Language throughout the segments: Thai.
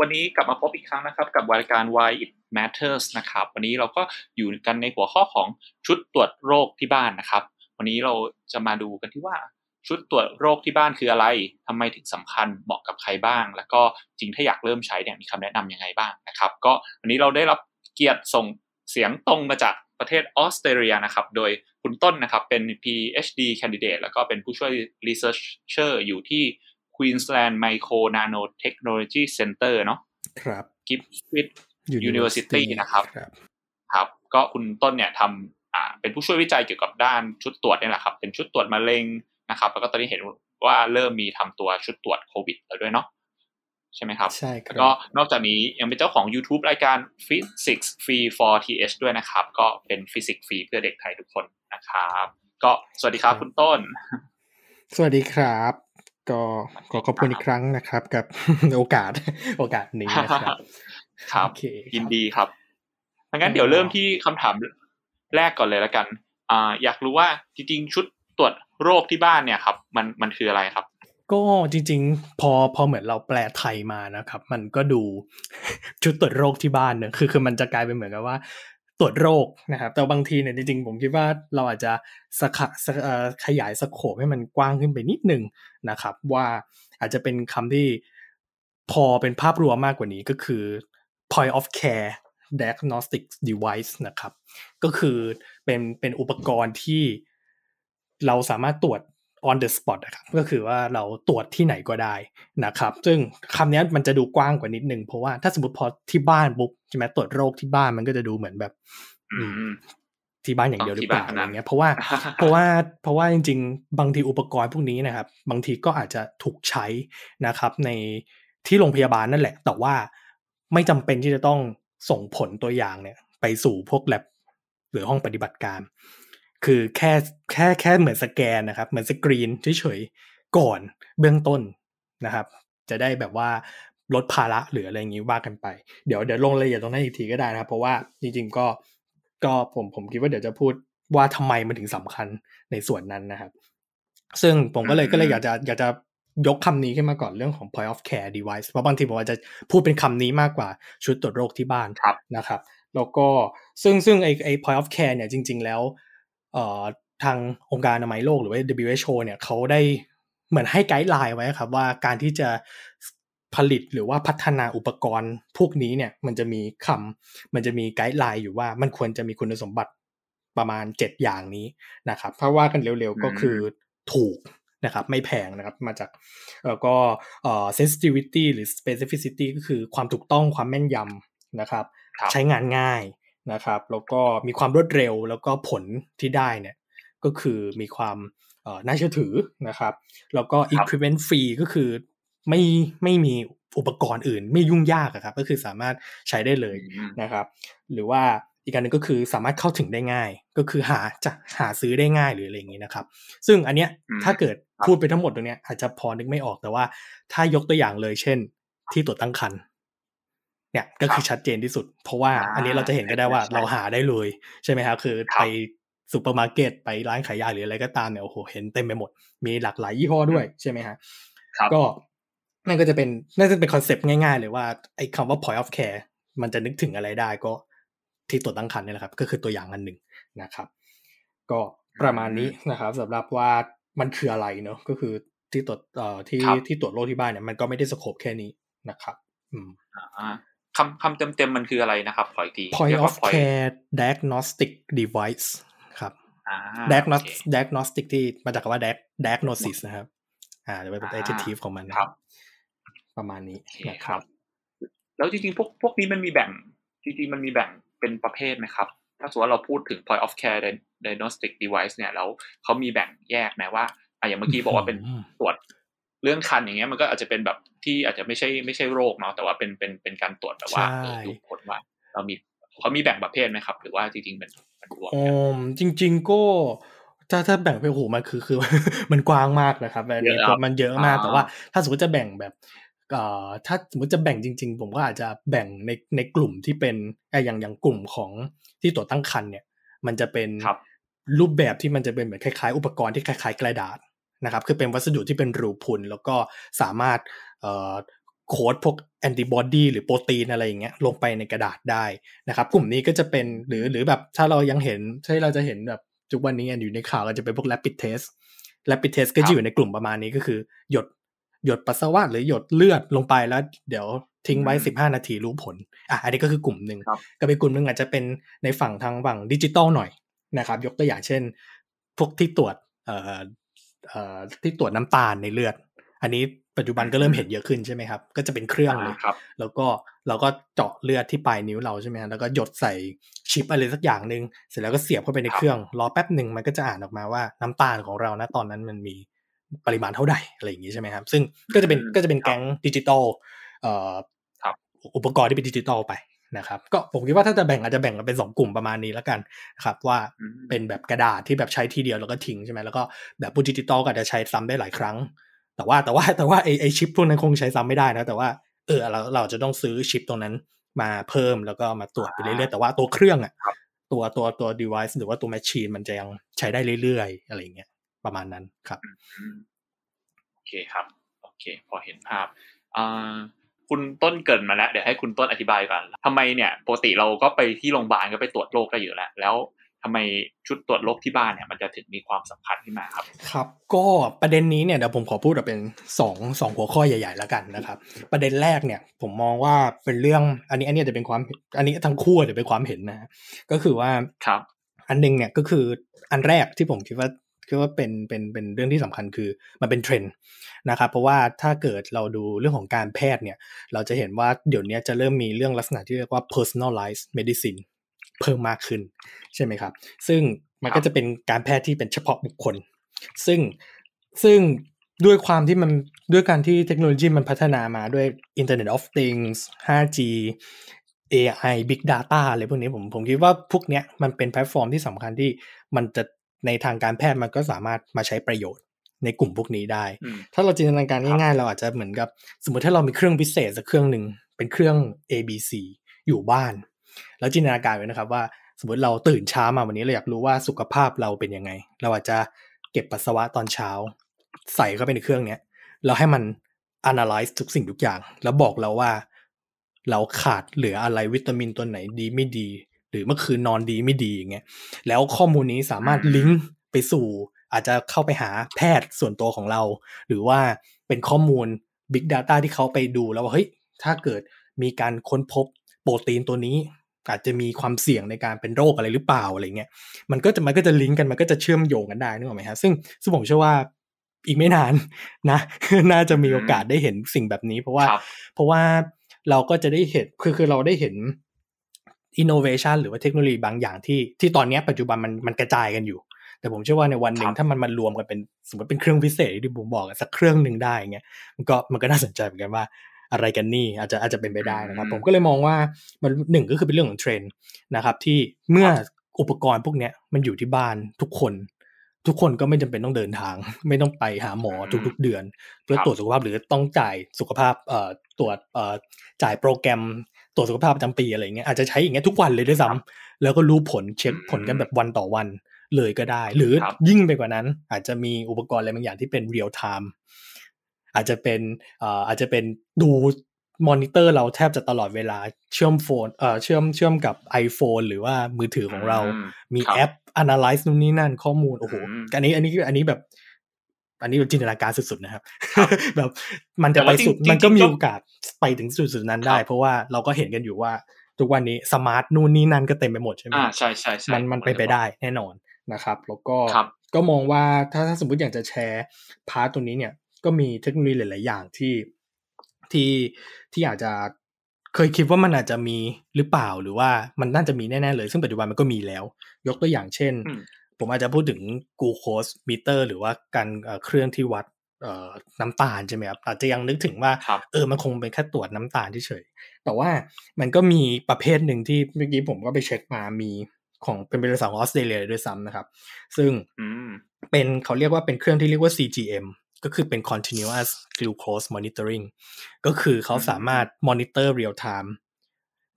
วันนี้กลับมาพบอีกครั้งนะครับ กับรายการ Why It Matters นะครับ วันนี้เราก็อยู่กันในหัวข้อของชุดตรวจโรคที่บ้านนะครับ วันนี้เราจะมาดูกันที่ว่าชุดตรวจโรคที่บ้านคืออะไรทำไมถึงสำคัญ เหมาะกับใครบ้าง แล้วก็จริงถ้าอยากเริ่มใช้เนี่ยมีคำแนะนํำยังไงบ้างนะครับ ก็วันนี้เราได้รับเกียรติส่งเสียงตรงมาจากประเทศออสเตรเลียนะครับ โดยคุณต้นนะครับเป็น PhD candidate แล้วก็เป็นผู้ช่วย researcher อยู่ที่ Queensland Micro Nanotechnology Center เนาะครับกิฟฟิต University นะครับ ครับ ก็คุณต้นเนี่ยทำอ่าเป็นผู้ช่วยวิจัยเกี่ยวกับด้านชุดตรวจนี่แหละครับ เป็นชุดตรวจมะเร็งนะครับ แล้วก็ตอนนี้เห็นว่าเริ่มมีทำตัวชุดตรวจโควิดแล้วด้วยเนาะใช่ไหมครับ ใช่ครับ แล้วก็นอกจากนี้ยังเป็นเจ้าของ YouTube รายการ Physics Free for TH ด้วยนะครับ ก็เป็นฟิสิกส์ฟรีเพื่อเด็กไทยทุกคนนะครับ ก็สวัสดีครับคุณต้น สวัสดีครับ ก็ขอขอบคุณอีกครั้งนะครับ กับโอกาสโอกาสนี้นะครับ ครับโอเคยินดีครับงั้นเดี๋ยวเริ่มที่คำถามแรกก่อนเลยละกันอ่าอยากรู้ว่าจริงๆชุดตรวจโรคที่บ้านเนี่ยครับ มันมันคืออะไรครับ ก็จริง ๆ พอพอเหมือนเราแปลไทยมานะครับ มันก็ดูชุดตรวจโรคที่บ้านเนี่ยคือคือมันจะกลายเป็นเหมือนกับว่า ตรวจโรคนะครับ แต่บางทีเนี่ยจริงๆ ผมคิดว่าเราอาจจะสกสขยายสโคปให้มันกว้างขึ้นไปนิดนึงนะครับ ว่าอาจจะเป็นคำที่พอเป็นภาพรวมมากกว่านี้ก็คือ point of care diagnostic device นะครับ ก็คือเป็นเป็นอุปกรณ์ที่เราสามารถตรวจ on the spot นะครับก็คือว่าเราตรวจที่ไหนก็ได้นะครับ ซึ่งคำนี้มันจะดูกว้างกว่านิดนึง เพราะว่าถ้าสมมติพอที่บ้านปุ๊บใช่ไหมตรวจโรคที่บ้านมันก็จะดูเหมือนแบบอืมที่บ้านอย่างเดียวหรือเปล่าที่อะไรบ้านเท่านั้นเงี้ยเพราะว่าเพราะว่าเพราะว่าจริง ๆ บางทีอุปกรณ์พวกนี้นะครับ บางทีก็อาจจะถูกใช้นะครับ ในที่โรงพยาบาลนั่นแหละ แต่ว่าไม่จำเป็นที่จะต้องส่งผลตัวอย่างเนี่ย ไปสู่พวกแลบหรือห้องปฏิบัติการ คือแค่แค่แค่เหมือนสแกนนะครับ เหมือนสกรีนเฉยๆก่อนเบื้องต้นนะครับ จะได้แบบว่าลดภาระหรืออะไรอย่างนี้ว่ากันไป เดี๋ยวเดี๋ยวลงรายละเอียดตรงนั้นอีกทีก็ได้นะครับ เพราะว่าจริงๆก็ก็ผมผมคิดว่าเดี๋ยวจะพูดว่าทำไมมันถึงสำคัญในส่วนนั้นนะครับ ซึ่งผมก็เลยอืมก็เลยอยากจะอยากจะยกคำนี้ขึ้นมาก่อนเรื่องของ point of care device เพราะบางทีผมอาจจะพูดเป็นคำนี้มากกว่าชุดตรวจโรคที่บ้านครับนะครับ แล้วก็ซึ่งซึ่งไอไอ point of care เนี่ยจริง ๆ แล้วเอ่อ ทางองค์การอนามัยโลกหรือว่า WHO เนี่ยเขาได้เหมือนให้ไกด์ไลน์ไว้ครับว่าการที่จะผลิตหรือว่าพัฒนาอุปกรณ์พวกนี้เนี่ยมันจะมีคำมันจะมีไกด์ไลน์อยู่ว่ามันควรจะมีคุณสมบัติประมาณ 7 อย่างนี้นะครับถ้าว่ากันเร็วๆก็คือถูกนะครับไม่แพงนะครับมาจากแล้วก็เอ่อ sensitivity หรือ specificity ก็คือความถูกต้องความแม่นยำนะครับครับใช้งานง่าย นะครับ แล้วก็มีความรวดเร็วแล้วก็ผลที่ได้เนี่ยก็คือมีความเอ่อน่าเชื่อถือนะครับ แล้วก็ equipment free ก็คือไม่ไม่มีอุปกรณ์อื่นไม่ยุ่งยากอะครับ ก็คือสามารถใช้ได้เลยอืมนะครับ หรือว่าอีกการหนึ่งก็คือสามารถเข้าถึงได้ง่าย ก็คือหาจะหาซื้อได้ง่ายหรืออะไรอย่างนี้นะครับ ซึ่งอันเนี้ยอืมถ้าเกิดครับพูดไปทั้งหมดตรงเนี้ยอาจจะพอนึกไม่ออกแต่ว่าถ้ายกตัวอย่างเลยเช่น ที่ตรวจตั้งครรภ์ เนี่ยก็คือชัดเจนที่สุด เพราะว่าอ่าอันนี้เราจะเห็นก็ได้ว่าใช่เราหาได้เลยใช่ไหมครับคือครับไปซูเปอร์มาร์เก็ตไปร้านขายยาหรืออะไรก็ตามเนี่ยโอ้โหเห็นเต็มไปหมด มีหลากหลายยี่ห้อด้วยใช่ไหมฮะครับก็นั่นก็จะเป็นน่าจะเป็นคอนเซปต์ง่ายๆเลยว่าไอ้คำว่า point of care มันจะนึกถึงอะไรได้ก็ที่ตรวจตั้งครรภ์เนี่ยแหละครับ ก็คือตัวอย่างอันหนึ่งนะครับ ก็ประมาณนี้นะครับสำหรับว่ามันคืออะไรเนอะก็คือที่ตรวจเอ่อที่ครับที่ตรวจโรคที่บ้านเนี่ยมันก็ไม่ได้ scope แค่นี้นะครับ อืมอ่า คำคำเต็มๆมันคืออะไรนะครับขออีกที point เรียกว่า of point care diagnostic device ครับอ่า diagnostic โอเค diagnostic ที่มาจากคำว่า diag- diagnosis นะครับ อ่าจะเป็นอ่า adjective ของมันนะคครัรับบประมาณนี้โอเคนะคครัรับบแล้วจริงๆ พวกพวกนี้มันมีแบ่ง จริงๆ มันมีแบ่งเป็นประเภทไหมครับ ถ้าสมมติว่าเราพูดถึง point of care diagnostic device เนี่ยแล้วเขามีแบ่งแยกไหมว่าอะอย่างเมื่อกี้บอกว่าเป็นอืมตรวจ เรื่องคันอย่างเงี้ยมันก็อาจจะเป็นแบบที่อาจจะไม่ใช่ไม่ใช่โรคเนาะแต่ว่าเป็นเป็นเป็นการตรวจแบบว่าใช่เออดูผลว่าเรามีเขามีแบ่งประเภทไหมครับ หรือว่าจริงๆมันมันรวมอืกันมจริง ๆ ก็ถ้าถ้าแบ่งไปโอ้โหมันคือคือมันกว้างมากนะครับอันนี้เยอะครับมันเยอะมากอ่าแต่ว่า ถ้าสมมติจะแบ่งแบบเอ่อถ้าสมมติจะแบ่งจริง ๆ ผมก็อาจจะแบ่งในในกลุ่มที่เป็นเอ่ออย่างอย่างกลุ่มของที่ตรวจตั้งครรภ์เนี่ย มันจะเป็นครับรูปแบบที่มันจะเป็นเหมือนคล้ายๆ อุปกรณ์ที่คล้ายๆ กระดาษ นะครับคือเป็นวัสดุที่เป็นรูพุนแล้วก็สามารถเอ่อโค้ดพวกแอนติบอดีหรือโปรตีนอะไรอย่างเงี้ยลงไปในกระดาษได้นะครับกลุ่มนี้ก็จะเป็นหรือหรือแบบถ้าเรายังเห็นใช่เราจะเห็นแบบทุกวันนี้อยู่ในข่าวก็จะเป็นพวก rapid test rapid test ก็จะอยู่ในกลุ่มประมาณนี้ก็คือ หยดหยดปัสสาวะหรือหยดเลือดลงไปแล้ว เดี๋ยวทิ้งไว้สิบห้านาทีรู้ผลอะอันนี้ก็คือกลุ่มหนึ่งก็เป็นกลุ่มหนึ่งอาจจะเป็นในฝั่งทางฝั่งดิจิตอลหน่อยนะครับ ยกตัวอย่างเช่น พวกที่ตรวจเอ่อเอ่อ ที่ตรวจน้ำตาลในเลือด อันนี้ปัจจุบันก็เริ่มเห็นเยอะขึ้นใช่ไหมครับ ก็จะเป็นเครื่องเลยแล้วก็เราก็เจาะเลือดที่ปลายนิ้วเราใช่ไหมแล้วก็หยดใส่ชิปอะไรสักอย่างหนึ่งเสร็จแล้วก็เสียบเข้าไปในเครื่อง รอแป๊บหนึ่งมันก็จะอ่านออกมาว่าน้ำตาลของเรานะตอนนั้นมันมีปริมาณเท่าใดอะไรอย่างนี้ใช่ไหมครับ ซึ่งก็จะเป็นก็จะเป็นแก๊งดิจิตอลเอ่ออุปกรณ์ที่เป็นดิจิตอลไป นะครับ ก็ผมคิดว่าถ้าจะแบ่งอาจจะแบ่งกันเป็นสองกลุ่มประมาณนี้แล้วกันนะครับว่าเป็นแบบกระดาษที่แบบใช้ทีเดียวแล้วก็ทิ้งใช่ไหมแล้วก็แบบดิจิตอลก็จะใช้ซ้ำได้หลายครั้ง แต่ว่าแต่ว่าแต่ว่าไอไอชิปพวกนั้นคงใช้ซ้ำไม่ได้นะแต่ว่าเออเราเราจะต้องซื้อชิปตรงนั้นมาเพิ่มแล้วก็มาตรวจไปเรื่อยๆแต่ว่าตัวเครื่องอะตัวตัวตัว device หรือว่าตัวแมชชีนมันจะยังใช้ได้เรื่อยๆ อะไรเงี้ยประมาณนั้นครับโอเคครับโอเค พอเห็นภาพอ่า คุณต้นเกินมาแล้วเดี๋ยวให้คุณต้นอธิบายก่อนทำไมเนี่ยปกติเราก็ไปที่โรงพยาบาลก็ไปตรวจโรคได้อยู่แล้ว แล้วทำไมชุดตรวจโรคที่บ้านเนี่ยมันจะถึงมีความสำคัญขึ้นมาครับ ครับ ก็ประเด็นนี้เนี่ยเดี๋ยวผมขอพูดเป็นสองสองหัวข้อใหญ่ ๆ แล้วกันนะครับ ประเด็นแรกเนี่ยผมมองว่าเป็นเรื่องอันนี้อันนี้จะเป็นความอันนี้ทั้งคู่จะเป็นความเห็นนะ ก็คือว่าครับอันนึงเนี่ยก็คืออันแรกที่ผมคิดว่า คิดว่าเป็นเป็นเป็นเรื่องที่สำคัญคือมันเป็นเทรนด์นะครับ เพราะว่าถ้าเกิดเราดูเรื่องของการแพทย์เนี่ยเราจะเห็นว่าเดี๋ยวนี้จะเริ่มมีเรื่องลักษณะที่เรียกว่า personalized medicine เพิ่มมากขึ้นใช่ไหมครับ ซึ่งมันก็จะเป็นการแพทย์ที่เป็นเฉพาะบุคคล ซึ่งซึ่งด้วยความที่มันด้วยการที่เทคโนโลยีมันพัฒนามาด้วย Internet of Things 5G AI Big Data อะไรพวกนี้ผมผมคิดว่าพวกเนี้ยมันเป็นแพลตฟอร์มที่สำคัญที่มันจะ ในทางการแพทย์มันก็สามารถมาใช้ประโยชน์ในกลุ่มพวกนี้ได้ ถ้าเราจินตนาการง่ายๆ เราอาจจะเหมือนกับ สมมติถ้าเรามีเครื่องพิเศษสักเครื่องหนึ่งเป็นเครื่อง ABC อยู่บ้าน แล้วจินตนาการไว้นะครับว่าสมมติเราตื่นเช้ามาวันนี้เราอยากรู้ว่าสุขภาพเราเป็นยังไง เราอาจจะเก็บปัสสาวะตอนเช้า ใส่เข้าไปในเครื่องเนี้ยแล้วให้มัน analyze ทุกสิ่งทุกอย่าง แล้วบอกเราว่า เราขาดเหลืออะไรวิตามินตัวไหนดีไม่ดีห รือเมื่อคืนนอนดีไม่ดีอย่างเงี้ยแล้วข้อมูลนี้สามารถลิงก์ไปสู่อาจจะเข้าไปหาแพทย์ส่วนตัวของเรา หรือว่าเป็นข้อมูล Big Data ที่เขาไปดูแล้วว่าเฮ้ยถ้าเกิดมีการค้นพบโปรตีนตัวนี้อาจจะมีความเสี่ยงในการเป็นโรคอะไรหรือเปล่าอะไรเงี้ยมันก็จะมันก็จะลิงก์กันมันก็จะเชื่อมโยงกันได้นึกออกไหมฮะซึ่งซึ่งผมเชื่อว่าอีกไม่นานนะ น่าจะมีโอกาสได้เห็นสิ่งแบบนี้ เพราะว่า เพราะว่าเราก็จะได้เห็นคือคือเราได้เห็น อินโนเวชันหรือว่าเทคโนโลยีบางอย่างที่ที่ตอนนี้ปัจจุบันมันมันกระจายกันอยู่ แต่ผมเชื่อว่าในวันหนึ่งถ้ามันมารวมกันเป็นสมมติเป็นเครื่องพิเศษที่ผมบอกสักเครื่องหนึ่งได้เงี้ยมันก็มันก็น่าสนใจเหมือนกันว่าอะไรกันนี่อาจจะอาจจะเป็นไปได้นะครับ ผมก็เลยมองว่ามันหนึ่งก็คือเป็นเรื่องของเทรนด์นะครับที่เมื่ออุปกรณ์พวกนี้มันอยู่ที่บ้านทุกคน ทุกคนก็ไม่จำเป็นต้องเดินทาง ไม่ต้องไปหาหมอทุกๆเดือน เพื่อตรวจสุขภาพหรือต้องจ่ายสุขภาพเอ่อตรวจเอ่อจ่ายโปรแกรม ตรวจสุขภาพประจำปีอะไรเงี้ยอาจจะใช้อย่างเงี้ยทุกวันเลยด้วยซ้ำแล้วก็รู้ผลเช็คผลกันแบบวันต่อวันเลยก็ได้ หรือยิ่งไปกว่านั้น อาจจะมีอุปกรณ์อะไรบางอย่างที่เป็นเรียลไทม์อาจจะเป็นอ่าอาจจะเป็นดูมอนิเตอร์เราแทบจะตลอดเวลาเชื่อม phone เอ่อเชื่อมเชื่อมกับ iPhone หรือว่ามือถือของเรา มีแอป analyze นู่นนี่นั่นข้อมูลโอ้โหอันนี้อันนี้อันนี้แบบ อันนี้จินตนาการสุดๆนะครับ แบบมันจะไปสุดมันก็มีโอกาสไปถึงจุดๆนั้นได้ เพราะว่าเราก็เห็นกันอยู่ว่าทุกวันนี้ smart นู่นนี่นั่นก็เต็มไปหมดใช่ไหมอ่าใช่ใช่ใช่มันมันไปไปได้แน่นอนนะครับ แล้วก็ก็มองว่าถ้าถ้าสมมติอยากจะแชร์part ตรงนี้เนี่ย ก็มีเทคโนโลยีหลาย ๆ อย่างที่ที่ที่อาจจะเคยคิดว่ามันอาจจะมีหรือเปล่าหรือว่ามันน่าจะมีแน่ ๆ เลย ซึ่งปัจจุบันมันก็มีแล้ว ยกตัวอย่างเช่น ผมอาจจะพูดถึงกูโคสมิเตอร์หรือว่าการเครื่องที่วัดน้ำตาลใช่ไหมครับอาจจะยังนึกถึงว่าเออมันคงเป็นแค่ตรวจน้ำตาลเฉยแต่ว่ามันก็มีประเภทหนึ่งที่เมื่อกี้ผมก็ไปเช็คมามีของเป็นบริษัทของออสเตรเลียด้วยซ้ำนะครับ ซึ่งเป็นเขาเรียกว่าเป็นเครื่องที่เรียกว่า CGM ก็คือเป็น continuous glucose monitoring ก็คือเขาสามารถ monitor real time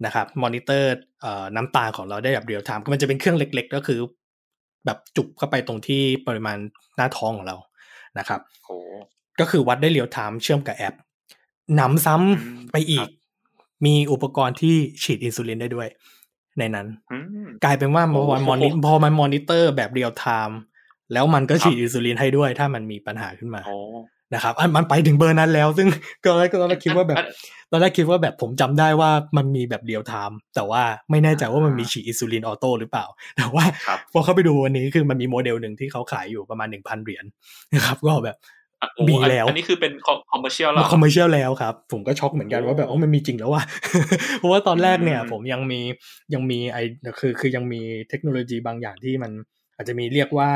นะครับ monitor น้ำตาลของเราได้แบบ real time ก็มันจะเป็นเครื่องเล็ก ๆ ก็คือ แบบจุบเข้าไปตรงที่บริเวณหน้าท้องของเรานะครับก็คือวัดได้ real time เชื่อมกับแอปหนำซ้ำอืมไปอีกครับมีอุปกรณ์ที่ฉีดอินซูลินได้ด้วย ในนั้นอืมกลายเป็นว่าพอมันโอ้โห moni พอมันมอนิเตอร์แบบ real time แล้วมันก็ฉีดอินซูลินให้ด้วย ถ้ามันมีปัญหาขึ้นมาโอ้ นะครับอันมันไปถึงเบอร์นั้นแล้ว ซึ่งก็ตอนแรกก็ตอนแรกคิดว่าแบบอันตอนแรกคิดว่าแบบผมจำได้ว่ามันมีแบบ real time แต่ว่าไม่แน่ใจว่ามันมีฉีดอินซูลิน auto หรือเปล่า แต่ว่าครับพอเข้าไปดูวันนี้คือมันมีโมเดลหนึ่งที่เขาขายอยู่ประมาณหนึ่งพันเหรียญนะครับ ก็แบบอะโอ้มีอันแล้ว อันนี้คือเป็น commercial แล้ว commercialียลแล้วครับ ผมก็ช็อกเหมือนกันโอ้ว่าแบบโอ้มันมีจริงแล้วว่ะเพราะว่าตอนแรกเนี่ยอืมผมยังมียังมีไอคือคือยังมีเทคโนโลยีบางอย่างที่มันอาจจะมีเรียกว่า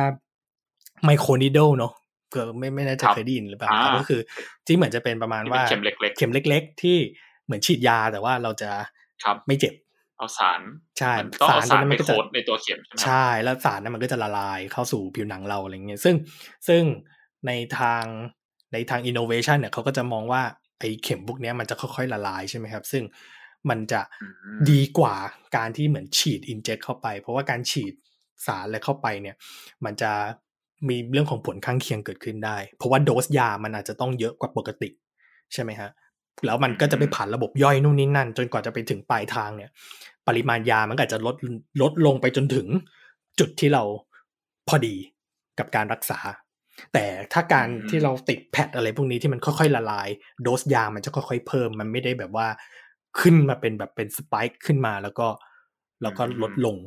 ไมโครนิดเดิลเนาะ เกิดไม่ไม่แน่ใจครับเคยได้ยินหรือเปล่าอ่าครับก็คือที่เหมือนจะเป็นประมาณที่ว่าเป็นเข็มเล็ก ๆ เข็มเล็ก ๆ ที่เหมือนฉีดยาแต่ว่าเราจะครับไม่เจ็บเอาสารใช่มันต้องเอาสารสารตัวนั้นไปมันก็จะโค้ดในตัวเข็มใช่ไหมครับใช่แล้วสารนั้นมันก็จะละลายเข้าสู่ผิวหนังเราอะไรเงี้ยซึ่งซึ่งในทางในทางอินโนเวชันเนี่ยเขาก็จะมองว่าไอ้เข็มพวกเนี้ยมันจะค่อยๆละลายใช่ไหมครับ ซึ่งมันจะอืมดีกว่าการที่เหมือนฉีดอินเจ t เข้าไป เพราะว่าการฉีดสารอะไรเข้าไปเนี่ย มันจะ มีเรื่องของผลข้างเคียงเกิดขึ้นได้ เพราะว่าโดสยามันอาจจะต้องเยอะกว่าปกติ ใช่ไหมฮะแล้วมันก็จะไปผ่านระบบย่อยนู่นนี่นั่น จนกว่าจะไปถึงปลายทางเนี่ย ปริมาณยามันก็อาจจะลดลดลงไปจนถึงจุดที่เราพอดีกับการรักษา แต่ถ้าการที่เราติดแพดอะไรพวกนี้ที่มันค่อยๆละลาย โดสยามันจะค่อยๆเพิ่ม มันไม่ได้แบบว่าขึ้นมาเป็นแบบเป็นสปายขึ้นมาแล้วก็แล้วก็ลดลง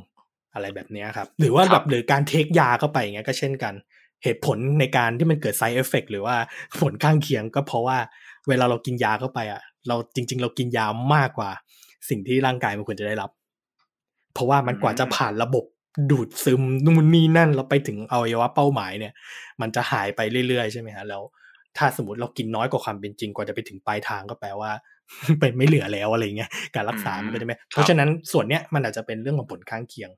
อะไรแบบเนี้ยครับ หรือว่าครับแบบหรือการเทคยาเข้าไปอย่างเงี้ยก็เช่นกัน เหตุผลในการที่มันเกิด side effect หรือว่าผลข้างเคียงก็เพราะว่าเวลาเรากินยาเข้าไปอะ เราจริง ๆ เรากินยามากกว่า สิ่งที่ร่างกายมันควรจะได้รับ เพราะว่ามันกว่าจะผ่านระบบดูดซึมนู่นนี่นั่นแล้วไปถึงอวัยวะเป้าหมายเนี่ย มันจะหายไปเรื่อยๆใช่ไหมฮะแล้ว ถ้าสมมติเรากินน้อยกว่าความเป็นจริงกว่าจะไปถึงปลายทางก็แปลว่าเป็นไม่เหลือแล้วอะไรเงี้ยการรักษามันก็จะไม่เพราะฉะนั้นส่วนเนี้ยมันอาจจะเป็นเรื่องของผลข้างเคียง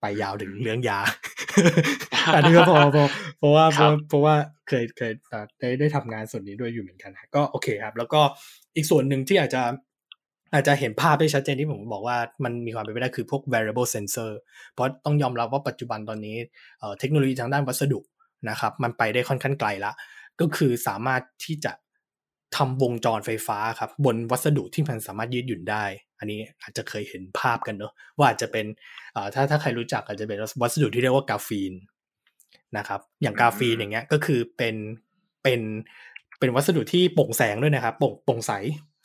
ไปยาวถึงเรื่องยา อันนี้ก็พอพอเพราะว่าเพครัราะบเพราะว่าเคยเคยเอ่อได้ได้ทำงานส่วนนี้ด้วยอยู่เหมือนกันฮะก็โอเคครับ แล้วก็อีกส่วนหนึ่งที่อาจจะอาจจะเห็นภาพได้ชัดเจนที่ผมบอกว่ามันมีความเป็นไปได้คือพวก variable sensor เพราะต้องยอมรับว่าปัจจุบันตอนนี้เอ่อเทคโนโลยีทางด้านวัสดุนะครับ มันไปได้ค่อนข้างไกลละก็คือสามารถที่จะ ทำวงจรไฟฟ้าครับ บนวัสดุที่มันสามารถยืดหยุ่นได้ อันนี้อาจจะเคยเห็นภาพกันเนอะว่าอาจจะเป็นเอ่อถ้าถ้าใครรู้จักอาจจะเป็นวัสดุที่เรียกว่ากาฟีนนะครับ อย่างกาฟีนอย่างเงี้ยก็คือเป็นเป็นเป็นวัสดุที่โปร่งแสงด้วยนะครับโปร่งโปร่งใส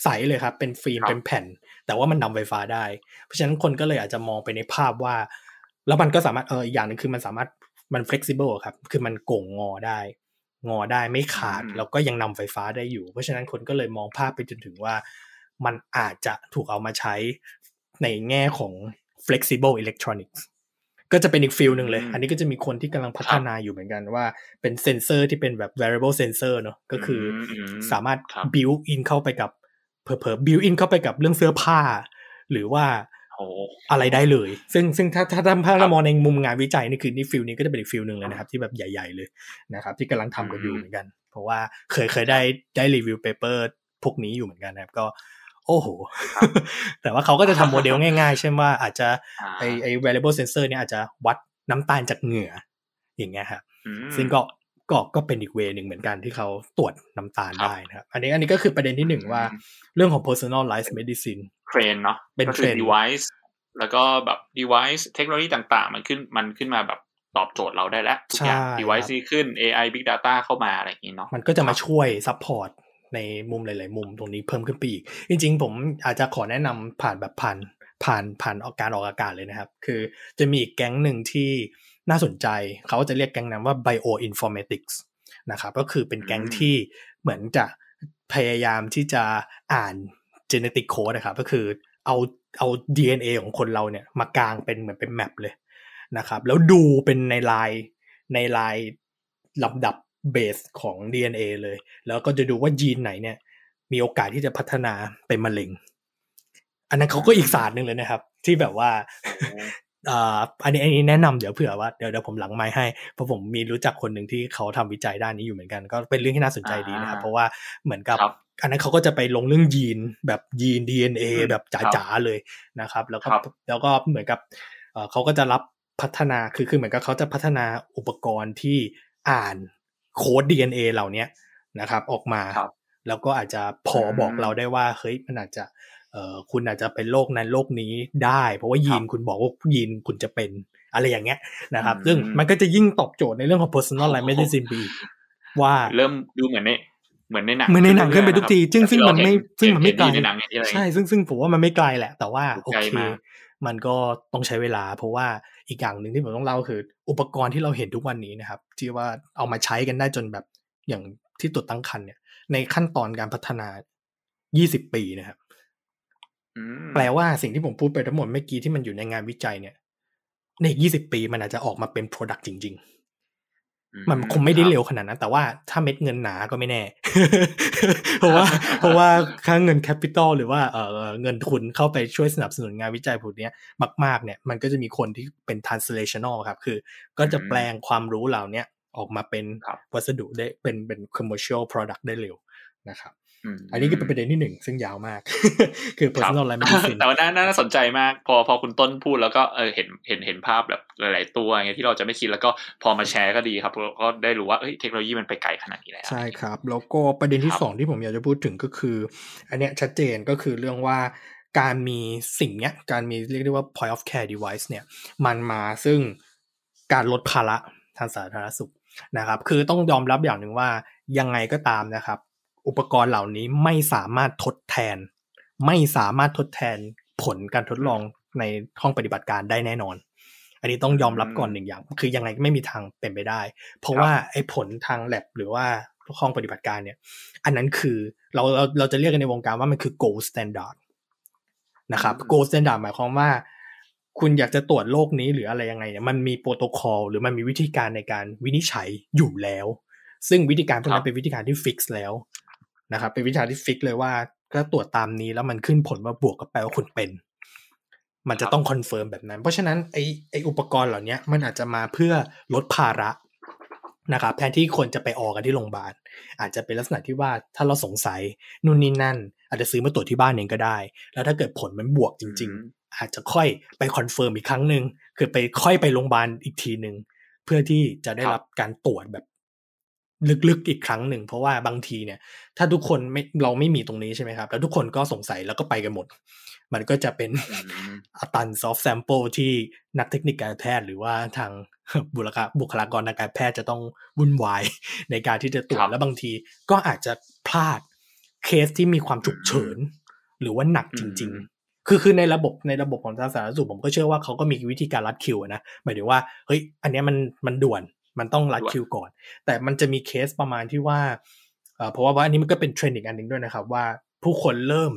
ใสเลยครับ เป็นฟิล์มครับเป็นแผ่น แต่ว่ามันนำไฟฟ้าได้ เพราะฉะนั้นคนก็เลยอาจจะมองไปในภาพว่า แล้วมันก็สามารถเอออีกอย่างหนึ่งคือมันสามารถมัน flexible อะครับ คือมันโก่งงอได้ งอได้ไม่ขาดอืมแล้วก็ยังนำไฟฟ้าได้อยู่ เพราะฉะนั้นคนก็เลยมองภาพไปจนถึงว่า มันอาจจะถูกเอามาใช้ในแง่ของ flexible electronics ก็จะเป็นอีกฟิลหนึ่งเลยอืมอันนี้ก็จะมีคนที่กำลังพัฒนาอยู่เหมือนกันว่าเป็นเซนเซอร์ที่เป็นแบบ wearable sensor เนอะก็คืออมสามารถครับ build in เข้าไปกับเผลอๆ build in เข้าไปกับเรื่องเสื้อผ้า หรือว่าโอ้อะไรได้เลย ซึ่งซึ่งถ้าถ้าถ้าถ้าครัเรามองในมุมงานวิจัยนี่คือนี่ field นี้ก็จะเป็นอีก field หนึ่งเลยนะครับ ที่แบบใหญ่ ๆ เลยนะครับ ที่กำลังทำกันอยู่อืมเหมือนกัน เพราะว่าเคยเคยได้ได้ review paper พวกนี้อยู่เหมือนกันนะครับก็โอ้โห แต่ว่าเขาก็จะทำโมเดลง่ายๆ เช่นว่าอาจจะอ่าไอไอ wearable sensor เนี่ยอาจจะวัดน้ำตาลจากเหงื่ออย่างเงี้ยครับอืมซึ่งก็ ก็ก็เป็นอีก way หนึ่งเหมือนกันที่เขาตรวจน้ำตาลครับได้นะครับ อันนี้อันนี้ก็คือประเด็นที่หนึ่งว่าอืมเรื่องของ personalized medicine เทรนด์เนาะเป็นเทรนด์ก็เทคือ device แล้วก็แบบ device เทคโนโลยีต่างๆ มันขึ้นมันขึ้นมาแบบตอบโจทย์เราได้แล้วทุกอย่างใช่ device ครับที่ขึ้น AI big data เข้ามาอะไรอย่างนี้เนาะมันก็จะมาช่วย support ในมุมหลาย ๆ มุมตรงนี้เพิ่มขึ้นไปอีก จริง ๆ ผมอาจจะขอแนะนำผ่านแบบผ่านผ่านผ่านออกการออกอากาศเลยนะครับ คือจะมีอีกแก๊งหนึ่งที่ น่าสนใจ เขาจะเรียกแก๊งนั้นว่า bioinformatics นะครับก็คือเป็นแก๊งอืมที่เหมือนจะพยายามที่จะอ่าน genetic code นะครับก็คือเอาเอา DNA ของคนเราเนี่ยมากางเป็นเหมือนเป็นแมปเลยนะครับแล้วดูเป็นในลายในลายลำดับเบสของ DNA เลย แล้วก็จะดูว่ายีนไหนเนี่ย มีโอกาสที่จะพัฒนาเป็นมะเร็ง อันนั้นเขาก็อีกศาสตร์หนึ่งเลยนะครับ ที่แบบว่า อ่าอันนี้อันนี้แนะนำเดี๋ยวเผื่อว่าเดี๋ยวเดี๋ยวผมหลังไม้ให้เพราะผมมีรู้จักคนหนึ่งที่เขาทำวิจัยด้านนี้อยู่เหมือนกัน ก็เป็นเรื่องที่น่าสนใจดีนะครับอ่าเพราะว่าเหมือนกับครับอันนั้นเขาก็จะไปลงเรื่องยีนแบบยีน DNA อืมแบบครับจ๋าๆเลยนะครับ แล้วก็ครับแล้วก็เหมือนกับเอ่อเขาก็จะรับพัฒนาคือคือเหมือนกับเขาจะพัฒนาอุปกรณ์ที่อ่านโค้ด DNA เหล่าเนี้ยนะครับ ออกมาครับแล้วก็อาจจะพอบอกเราได้ว่าเฮ้ยมันอาจจะเอ่อ คุณอาจจะเป็นโรคนั้นโรคนี้ได้ เพราะว่ายีนคุณบอกว่ายีนคุณจะเป็นอะไรอย่างเงี้ยนะครับ ซึ่งมันก็จะยิ่งตอบโจทย์ในเรื่องของ personal medicine ไปอีกว่าเริ่มดูเหมือนในเหมือนในหนังเหมือนในหนังขึ้นไปทุกที ซึ่งซึ่งมันไม่ซึ่งมันไม่ไกลในหนังอะไรใช่ซึ่งซึ่งผมว่ามันไม่ไกลแหละ แต่ว่าโอไกลเคมากมันก็ต้องใช้เวลา เพราะว่าอีกอย่างหนึ่งที่ผมต้องเล่าคือ อุปกรณ์ที่เราเห็นทุกวันนี้นะครับ ที่ว่าเอามาใช้กันได้จนแบบอย่างที่ตรวจตั้งครรภ์เนี่ย ในขั้นตอนการพัฒนา 20 ปีนะครับอืม แปลว่าสิ่งที่ผมพูดไปทั้งหมดเมื่อกี้ที่มันอยู่ในงานวิจัยเนี่ย ในอีก20ปีมันอาจจะออกมาเป็น Product จริง ๆ มันคงไม่ได้เร็วขนาดนั้น แต่ว่าถ้าเม็ดเงินหนาก็ไม่แน่ เพราะว่า เพราะว่าค่าเงินแคปิตอลหรือว่าเออเงินทุนเข้าไปช่วยสนับสนุนงานวิจัยพวกเนี้ยมาก ๆ เนี่ย มันก็จะมีคนที่เป็น translational ครับ คือ ก็จะแปลงความรู้เหล่าเนี้ยออกมาเป็นครับวัสดุได้เป็นเป็น commercial product ได้เร็วนะครับม อันนี้ก็เป็นประเด็นที่หนึ่งซึ่งยาวมาก คือครับ personal medicine แต่ว่าน่าน่าสนใจมาก พอพอคุณต้นพูดแล้วก็เออเห็นเห็นเห็นภาพแบบหลาย ๆ ตัวอย่างเงี้ยที่เราจะไม่คิดแล้วก็พอมาแชร์ก็ดีครับเราก็ได้รู้ว่าเอ้ยเทคโนโลยีมันไปไกลขนาดนี้แล้วใช่ครับ แล้วก็ประเด็นที่ครับสองที่ผมอยากจะพูดถึงก็คือ อันเนี้ยชัดเจนก็คือเรื่องว่าการมีสิ่งเนี้ยการมีเรียกได้ว่า point of care device เนี่ย มันมาซึ่งการลดภาระทางสาธารณสุขนะครับ คือต้องยอมรับอย่างหนึ่งว่ายังไงก็ตามนะครับ อุปกรณ์เหล่านี้ไม่สามารถทดแทน ไม่สามารถทดแทนผลการทดลองในห้องปฏิบัติการได้แน่นอน อันนี้ต้องยอมรับก่อนหนึ่งอย่าง คือยังไงก็ไม่มีทางเป็นไปได้ เพราะครับว่าไอ้ผลทางแล็บหรือว่าห้องปฏิบัติการเนี่ย อันนั้นคือเราเราเราจะเรียกกันในวงการว่ามันคือ gold standard นะครับอืม gold standard หมายความว่า คุณอยากจะตรวจโรคนี้หรืออะไรยังไงเนี่ยมันมีโปรโตคอลหรือมันมีวิธีการในการวินิจฉัยอยู่แล้ว ซึ่งวิธีการพวกครันั้นครับเป็นวิธีการที่ fix แล้ว นะครับเป็นวิธีการที่ fix เลยว่าก็ตรวจตามนี้แล้วมันขึ้นผลว่าบวกก็แปลว่าคุณเป็น มันจะต้อง confirm แบบนั้น เพราะฉะนั้นไอไออุปกรณ์เหล่านี้มันอาจจะมาเพื่อลดภาระนะครับแทนที่คนจะไปออกันที่โรงพยาบาลอาจจะเป็นลักษณะที่ว่าถ้าเราสงสัยนู่นนี่นั่น อาจจะซื้อมาตรวจที่บ้านเองก็ได้ แล้วถ้าเกิดผลมันบวกจริงอืมๆอาจจะค่อยไป confirm อีกครั้งหนึ่งคือไปค่อยไปโรงพยาบาลอีกทีหนึ่งเพื่อที่จะได้รับการตรวจแบบ ลึกๆอีกครั้งหนึ่ง เพราะว่าบางทีเนี่ย ถ้าทุกคนไม่เราไม่มีตรงนี้ใช่ไหมครับ แล้วทุกคนก็สงสัยแล้วก็ไปกันหมด มันก็จะเป็นอืม a ton of sample ที่นักเทคนิคการแพทย์ หรือว่าทางบุคลากรบุคลากรทางการแพทย์จะต้องวุ่นวายในการที่จะตรวจครับแล้วบางทีก็อาจจะพลาดเคสที่มีความฉุกเฉิน หรือว่าหนักจริง ๆ คือคือในระบบในระบบของทางสาธารณสุขผมก็เชื่อว่าเขาก็มีวิธีการลัดคิวอะนะหมายถึงว่าเฮ้ยอันเนี้ยมันมันด่วน มันต้องลัดคิวก่อน แต่มันจะมีเคสประมาณที่ว่าเอ่อเพราะว่าว่าอันนี้มันก็เป็นเทรนด์อีกอันหนึ่งด้วยนะครับ ว่าผู้คนเริ่ม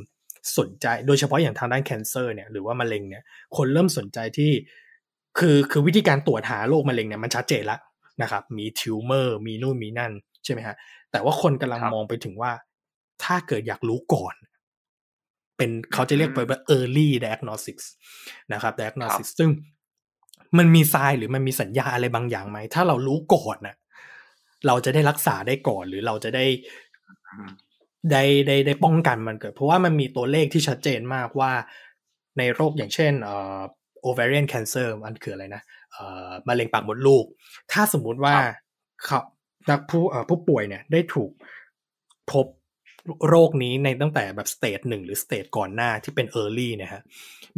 สนใจโดยเฉพาะอย่างทางด้าน cancer เนี่ยหรือว่ามะเร็งเนี่ยคนเริ่มสนใจที่คือคือวิธีการตรวจหาโรคมะเร็งเนี่ยมันชัดเจนแล้วนะครับ มี tumor มีนู่นมีนั่นใช่ไหมฮะแต่ว่าคนกำลังครับมองไปถึงว่า ถ้าเกิดอยากรู้ก่อน เป็นเขาจะเรียกไปว่า early diagnostics นะครับ diagnostics ซึ่ง มันมีทรายหรือมันมีสัญญาณอะไรบางอย่างไหม ถ้าเรารู้ก่อนน่ะ เราจะได้รักษาได้ก่อนหรือเราจะได้อืมได้ได้ได้ป้องกันมันเกิด เพราะว่ามันมีตัวเลขที่ชัดเจนมากว่าในโรคอย่างเช่นเอ่อ ovarian cancer มันคืออะไรนะเอ่อมะเร็งปากมดลูก ถ้าสมมุติว่าครับเขานักผู้เอ่อผู้ป่วยเนี่ยได้ถูกพบ โรคนี้ในตั้งแต่แบบ stage หนึ่งหรือ stage ก่อนหน้าที่เป็น early เนะฮะ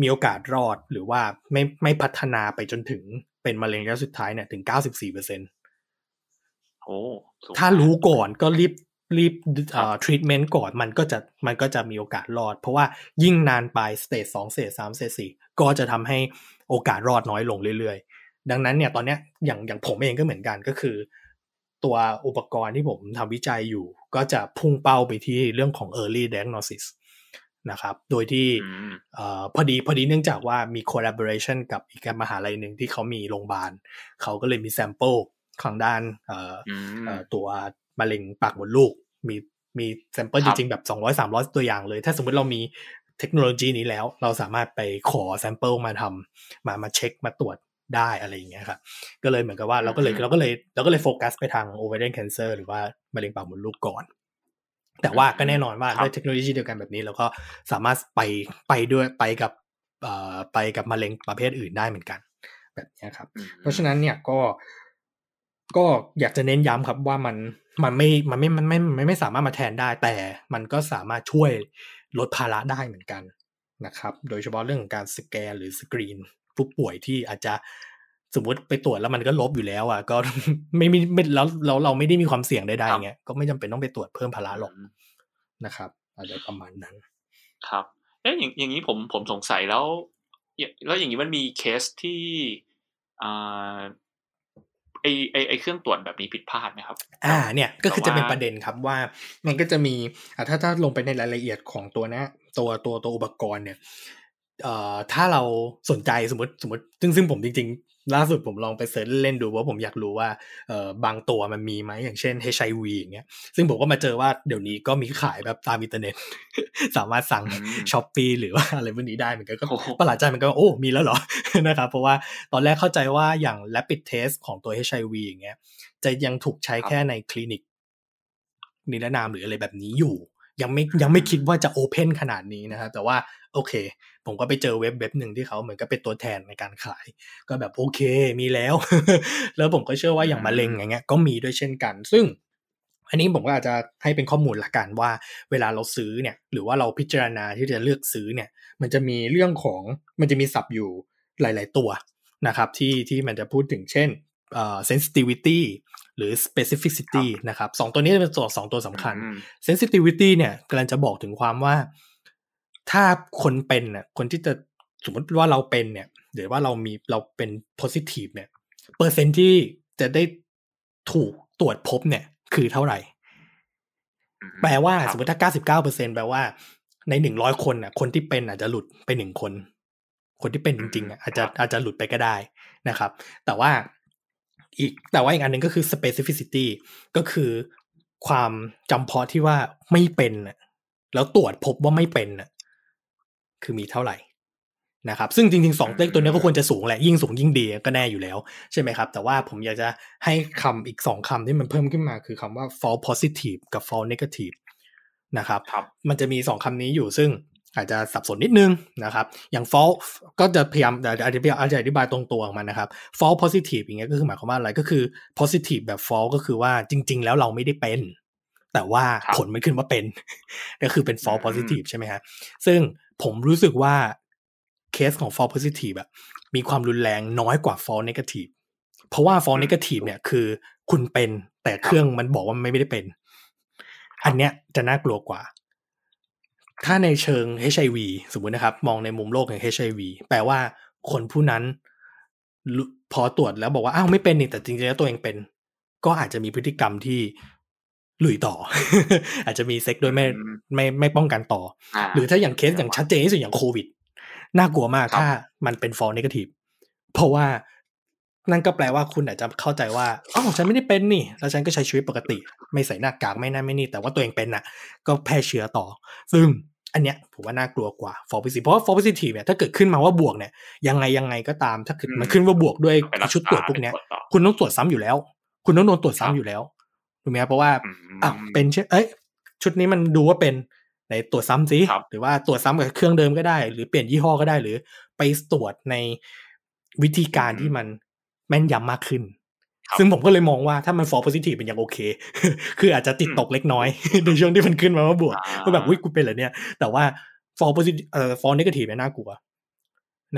มีโอกาสรอดหรือว่าไม่ไม่พัฒนาไปจนถึงเป็นมะเร็งระยะสุดท้ายเนี่ยถึง94เปอร์เซ็นโอ้สูงถ้ารู้ก่อนก็รีบรีบครับทรีทเมนต์ก่อนมันก็จะมันก็จะมีโอกาสรอด เพราะว่ายิ่งนานไป stage สอง stage สาม stage สี่ก็จะทำให้โอกาสรอดน้อยลงเรื่อยๆ ดังนั้นเนี่ยตอนเนี้ยอย่างอย่างผมเองก็เหมือนกันก็คือ ตัวอุปกรณ์ที่ผมทำวิจัยอยู่ ก็จะพุ่งเป้าไปที่เรื่องของ early diagnosis นะครับ โดยที่อืมเอ่อพอดีพอดีเนื่องจากว่ามี collaboration กับอีกมหาลัยหนึ่งที่เขามีโรงพยาบาล เขาก็เลยมี sample ของด้านเอ่ออืมเอ่อตัวมะเร็งปากมดลูก มีมี sample จริงๆครับ แบบ 200 300 ตัวอย่างเลย ถ้าสมมติเรามีเทคโนโลยีนี้แล้ว เราสามารถไปขอ sample มาทำมามาเช็คมาตรวจ ได้อะไรอย่างเงี้ยครับก็เลยเหมือนกับว่าเราก็เลยเราก็เลยเราก็เลยโฟกัสไปทาง ovarian cancer หรือว่ามะเร็งปากมดลูกก่อน แต่ว่าก็แน่นอนว่าครับด้วยเทคโนโลยีเดียวกันแบบนี้เราก็สามารถไปไปด้วยไปกับเอ่อไปกับมะเร็งประเภทอื่นได้เหมือนกัน แบบเนี้ยครับอืมเพราะฉะนั้นเนี่ยก็ก็อยากจะเน้นย้ำครับว่ามันมันไม่มันไม่มันไม่มันไม่สามารถมาแทนได้ แต่มันก็สามารถช่วยลดภาระได้เหมือนกันนะครับ โดยเฉพาะเรื่องของการสแกนหรือสกรีน ผู้ป่วยที่อาจจะสมมติไปตรวจแล้วมันก็ลบอยู่แล้วอะก็ไม่มีไม่แล้วเราเราไม่ได้มีความเสี่ยงใดๆเงี้ยก็ไม่จำเป็นต้องไปตรวจเพิ่มภาระหรอกนะครับอะไรประมาณนั้น ครับ เอ๊ะอย่างอย่างนี้ผมผมสงสัยแล้ว แล้วอย่างนี้มันมีเคสที่อ่าไอไอไอเครื่องตรวจแบบนี้ผิดพลาดไหมครับ อ่า เนี่ยก็คือจะเป็นประเด็นครับว่ามันก็จะมีอ่าถ้าถ้าลงไปในรายละเอียดของตัวนะ ตัวตัวตัวอุปกรณ์เนี่ย เอ่อถ้าเราสนใจสมมติสมมติซึ่งซึ่งผมจริงล่าสุดผมลองไปเสิร์ชเล่นดูว่าผมอยากรู้ว่าเออบางตัวมันมีไหมอย่างเช่น HIV อย่างเงี้ยซึ่งผมก็มาเจอว่าเดี๋ยวนี้ก็มีขายแบบตามอินเทอร์เน็ต สามารถสั่ง Shopee หรือว่าอะไรพวกนี้ได้เหมือนกันก็ประหลาดใจเหมือนกันโอ้ มีแล้วเหรอนะครับเพราะว่าตอนแรกเข้าใจว่าอย่าง rapid test ของตัว HIV อย่างเงี้ยจะยังถูกใช้แค่ในคลินิกนิรนามหรืออะไรแบบนี้อยู่ ยังไม่ยังไม่คิดว่าจะ open ขนาดนี้นะครับแต่ว่าโอเค ผมก็ไปเจอเว็บเว็บหนึ่งที่เขาเหมือนกับเป็นตัวแทนในการขาย ก็แบบโอเคมีแล้ว แล้วผมก็เชื่อว่าอย่างมะเร็งอย่างเงี้ยก็มีด้วยเช่นกัน ซึ่งอันนี้ผมก็อาจจะให้เป็นข้อมูลละกันว่า เวลาเราซื้อเนี่ยหรือว่าเราพิจารณาที่จะเลือกซื้อเนี่ย มันจะมีเรื่องของมันจะมีศัพท์อยู่หลาย ๆ ตัวนะครับที่ที่มันจะพูดถึงเช่นเอ่อ sensitivity หรือ specificity นะครับสองตัวนี้เป็นตัวสองตัวสำคัญ sensitivity เนี่ยกำลังจะบอกถึงความว่า ถ้าคนเป็นน่ะคนที่จะสมมติว่าเราเป็นเนี่ยหรือว่าเรามีเราเป็น positive เนี่ยเปอร์เซ็นที่จะได้ถูกตรวจพบเนี่ย คือเท่าไหร่ แปลว่าสมมติถ้าเก้าสิบเก้าเปอร์เซ็นแปลว่า ในหนึ่งร้อยคนน่ะ คนที่เป็นอาจจะหลุดไปหนึ่งคน คนที่เป็นจริงๆอะอาจจะอาจจะหลุดไปก็ได้นะครับ แต่ว่าอีกแต่ว่าอีกอันหนึ่งก็คือ specificity ก็คือความจำเพาะที่ว่าไม่เป็นแล้วตรวจพบว่าไม่เป็น คือมีเท่าไหร่นะครับซึ่งจริงๆสองเลขตัวนี้ก็ควรจะสูงแหละยิ่งสูงยิ่งดีก็แน่อยู่แล้วใช่ไหมครับ แต่ว่าผมอยากจะให้คำอีกสองคำที่มันเพิ่มขึ้นมาคือคำว่า false positive กับ false negative นะครับรบมันจะมีสองคำนี้อยู่ซึ่งอาจจะสับสนนิดนึงนะครับ อย่าง false ก็จะพยายามอธิบายอธิบายตรงตัวของมันนะครับ false positive อย่างเงี้ยก็คือหมายความว่าอะไรก็คือ positive แบบ false ก็คือว่าจริง ๆ แล้วเราไม่ได้เป็น แต่ว่าผลมันขึ้นว่าเป็น ก็คือเป็น false positive ใช่ไหมฮะซึ่ง ผมรู้สึกว่าเคสของ false positive แบบมีความรุนแรงน้อยกว่า false negative เพราะว่า false negative เนี่ยคือคุณเป็นแต่เครื่องมันบอกว่าไม่ได้เป็น อันเนี้ยจะน่ากลัวกว่า ถ้าในเชิง HIV สมมุตินะครับ มองในมุมโลกของ HIV แปลว่าคนผู้นั้น พอตรวจแล้วบอกว่าอ้าวไม่เป็นนี่แต่จริงๆแล้วตัวเองเป็น ก็อาจจะมีพฤติกรรมที่ ลุยต่อ อาจจะมีเซ็กโดยไม่ไม่ไม่ป้องกันต่อ หรือถ้าอย่างเคสอย่างชัดเจนที่สุดอย่างโควิด น่ากลัวมากถ้ามันเป็นฟอลเนกาทีฟเพราะว่านั่นก็แปลว่าคุณอาจจะเข้าใจว่าอ๋อฉันไม่ได้เป็นนี่ แล้วฉันก็ใช้ชีวิตปกติ ไม่ใส่หน้ากากไม่นั่นไม่นี่ แต่ว่าตัวเองเป็นน่ะ ก็แพร่เชื้อต่อ ซึ่งอันเนี้ยผมว่าน่ากลัวกว่า false positive เพราะว่า false positive เนี่ยถ้าเกิดขึ้นมาว่าบวกเนี่ยยังไงยังไงก็ตามถ้าเกิดมันขึ้นว่าบวกด้วยชุดตรวจพวกเนี้ยคุณต้องตรวจซ้ำอยู่แล้ว คุณต้องโดนตรวจซ้ำอยู่แล้ว ถูกไหมครับเพราะว่าอ้าวเป็นเอ้ยชุดนี้มันดูว่าเป็นในตรวจซ้ำสิหรือว่าตรวจซ้ำกับเครื่องเดิมก็ได้ หรือเปลี่ยนยี่ห้อก็ได้หรือ ไปตรวจในวิธีการที่มันแม่นยำมากขึ้น ซึ่งผมก็เลยมองว่าถ้ามันฟอร์ positive เป็นยังโอเค คืออาจจะติดตกเล็กน้อย ในช่วงที่มันขึ้นมาว่าบวกว่าแบบวิกูเป็นเหรอเนี่ย แต่ว่าฟอร์ positive เอ่อฟอร์ negative เนี่ยน่ากลัว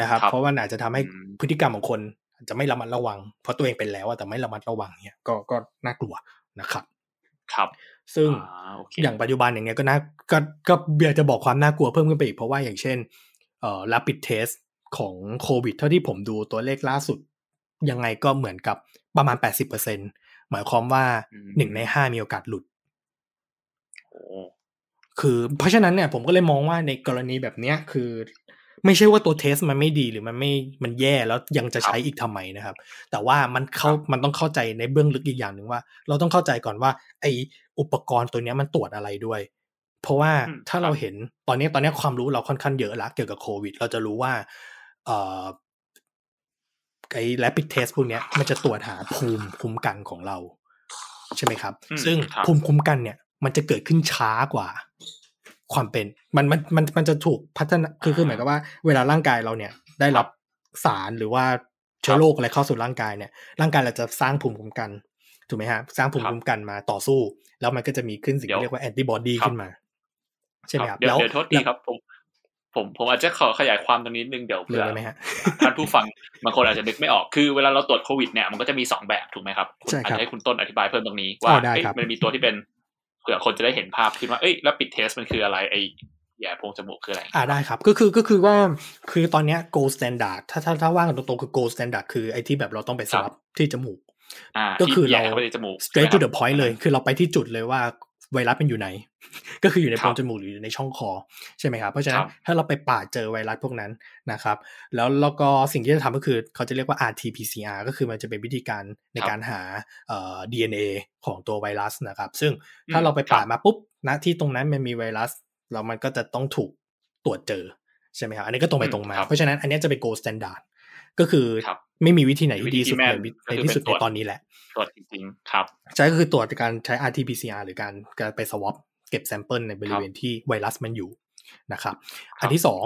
นะครับ เพราะว่าอาจจะทำให้พฤติกรรมของคนจะไม่ระมัดระวัง เพราะตัวเองเป็นแล้วแต่ไม่ระมัดระวังเนี่ยก็ก็น่ากลัว นะครับครับ ซึ่งอย่างปัจจุบันอย่างเงี้ยก็น่าก็ก็เบียจะบอกความน่ากลัวเพิ่มขึ้นไปอีก เพราะว่าอย่างเช่นเอ่อ rapid test ของโควิด เท่าที่ผมดูตัวเลขล่าสุด ยังไงก็เหมือนกับประมาณ 80%หมายความว่าหนึ่งในห้ามีโอกาสหลุดคือเพราะฉะนั้นเนี่ยผมก็เลยมองว่าในกรณีแบบเนี้ยคือ ไม่ใช่ว่าตัวเทสมันไม่ดีหรือมันไม่มันแย่แล้วยังจะใช้อีกทำไมนะครับ แต่ว่ามันเข้ามันต้องเข้าใจในเบื้องลึกอีกอย่างหนึ่งว่า เราต้องเข้าใจก่อนว่า ไออุปกรณ์ตัวนี้มันตรวจอะไรด้วย เพราะว่าถ้าเราเห็นตอนนี้ตอนนี้ความรู้เราค่อนข้างเยอะละเกี่ยวกับโควิด เราจะรู้ว่าเอ่อไอ้ rapid test พวกนี้มันจะตรวจหาภูมิคุ้มกันของเรา ใช่ไหมครับ ซึ่งภูมิคุ้มกันเนี่ย มันจะเกิดขึ้นช้ากว่า ความเป็นมันมันมันมันจะถูกพัฒนาคือคือหมายกับว่าเวลาร่างกายเราเนี่ยได้รับสารหรือว่าเชื้อโรคอะไรเข้าสู่ร่างกายเนี่ย ร่างกายเราจะสร้างภูมิคุ้มกันถูกไหมฮะสร้างภูมิคุ้มกันมาต่อสู้ แล้วมันก็จะมีขึ้นสิ่งที่เรียกว่าแอนติบอดีขึ้นมา ใช่ไหมครับเดี๋ยวเดี๋ยวโทษทีครับผมผมผมอาจจะขอขยายความตรงนี้นิดนึงเดี๋ยวเรื่องไหมฮะท่านผู้ฟังบางคนอาจจะนึกไม่ออกคือเวลาเราตรวจโควิดเนี่ยมันก็จะมีสองแบบถูกไหมครับใช่ครับอาจจะให้คุณต้นอธิบายเพิ่มตรงนี้ว่าอ๋อได้เอ้ยครับมันมีตัวที่เป็นเผื่อคนจะได้เห็นภาพขึ้นว่าเอ้ยแล้วปิดเทสมันคืออะไรไอ้แย่โพรงจมูกคืออะไร อ่าได้ครับ ก็คือก็คือว่าคือตอนเนี้ย gold standard ถ้าถ้าถ้าว่ากันตรงๆคือ gold standard คือไอ้ที่แบบเราต้องไปสวับที่จมูกอ่าก็คือที่แย่เราเข้าไปในจมูก straight to ใช่ไหม the point เลย คือเราไปที่จุดเลยว่า ไวรัสมันอยู่ไหน ก็คืออยู่ในคโพรัรบงจมูกหรืออยู่ในช่องคอใช่ไหมครับ เพราะฉะนั้นครับถ้าเราไปปาดเจอไวรัสพวกนั้นนะครับ แล้วแล้วก็สิ่งที่จะทำก็คือเขาจะเรียกว่า RT-PCR ก็คือมันจะเป็นวิธีการในการหาเอ่อ DNA ของตัวไวรัสนะครับ ซึ่งถ้าเราไปปาดมาปุ๊บณที่ตรงนั้นมันมีไวรัสแล้วมันก็จะต้องถูกตรวจเจอใช่ไหมครับอันนี้ก็ตรงไปตรงมาครับเพราะฉะนั้นอันเนี้ยจะเป็น gold standard ก็คือครับไม่มีวิธีไหนที่ดีสุดวิธีที่แม่ในนวิก็ในคือที่สุดเป็นตรวจในตอนนี้แหละตรวจจริงๆครับ ใช่ก็คือตรวจการใช้ RT-PCR หรือการการไป swab เก็บ sample ในบริเวณที่ไวรัสมันอยู่นะครับ อันที่สอง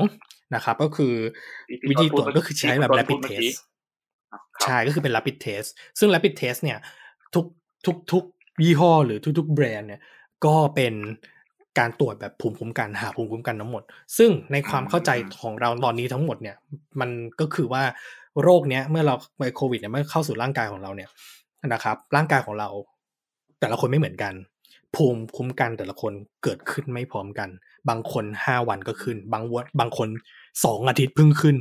นะครับ ก็คือที่วิธีตรวจที่ก็คือใช้แบบที่ rapid พูดเมื่อกี้ test ครับใช่ก็คือเป็น rapid test ซึ่ง rapid test เนี่ยทุกทุกทุกยี่ห้อหรือทุกๆแบรนด์เนี่ยก็เป็นการตรวจแบบภูมิคุ้มกันหาภูมิคุ้มกันทั้งหมด ซึ่งในความเข้าใจของเราตอนนี้ทั้งหมดเนี่ย มันก็คือว่า โรคเนี้ยเมื่อเราไปโควิดเนี่ยเมื่อเข้าสู่ร่างกายของเราเนี่ยนะครับ ร่างกายของเรา แต่ละคนไม่เหมือนกัน ภูมิคุ้มกันแต่ละคนเกิดขึ้นไม่พร้อมกัน บางคนห้าวันก็ขึ้น บางวันบางคนสองอาทิตย์เพิ่งขึ้น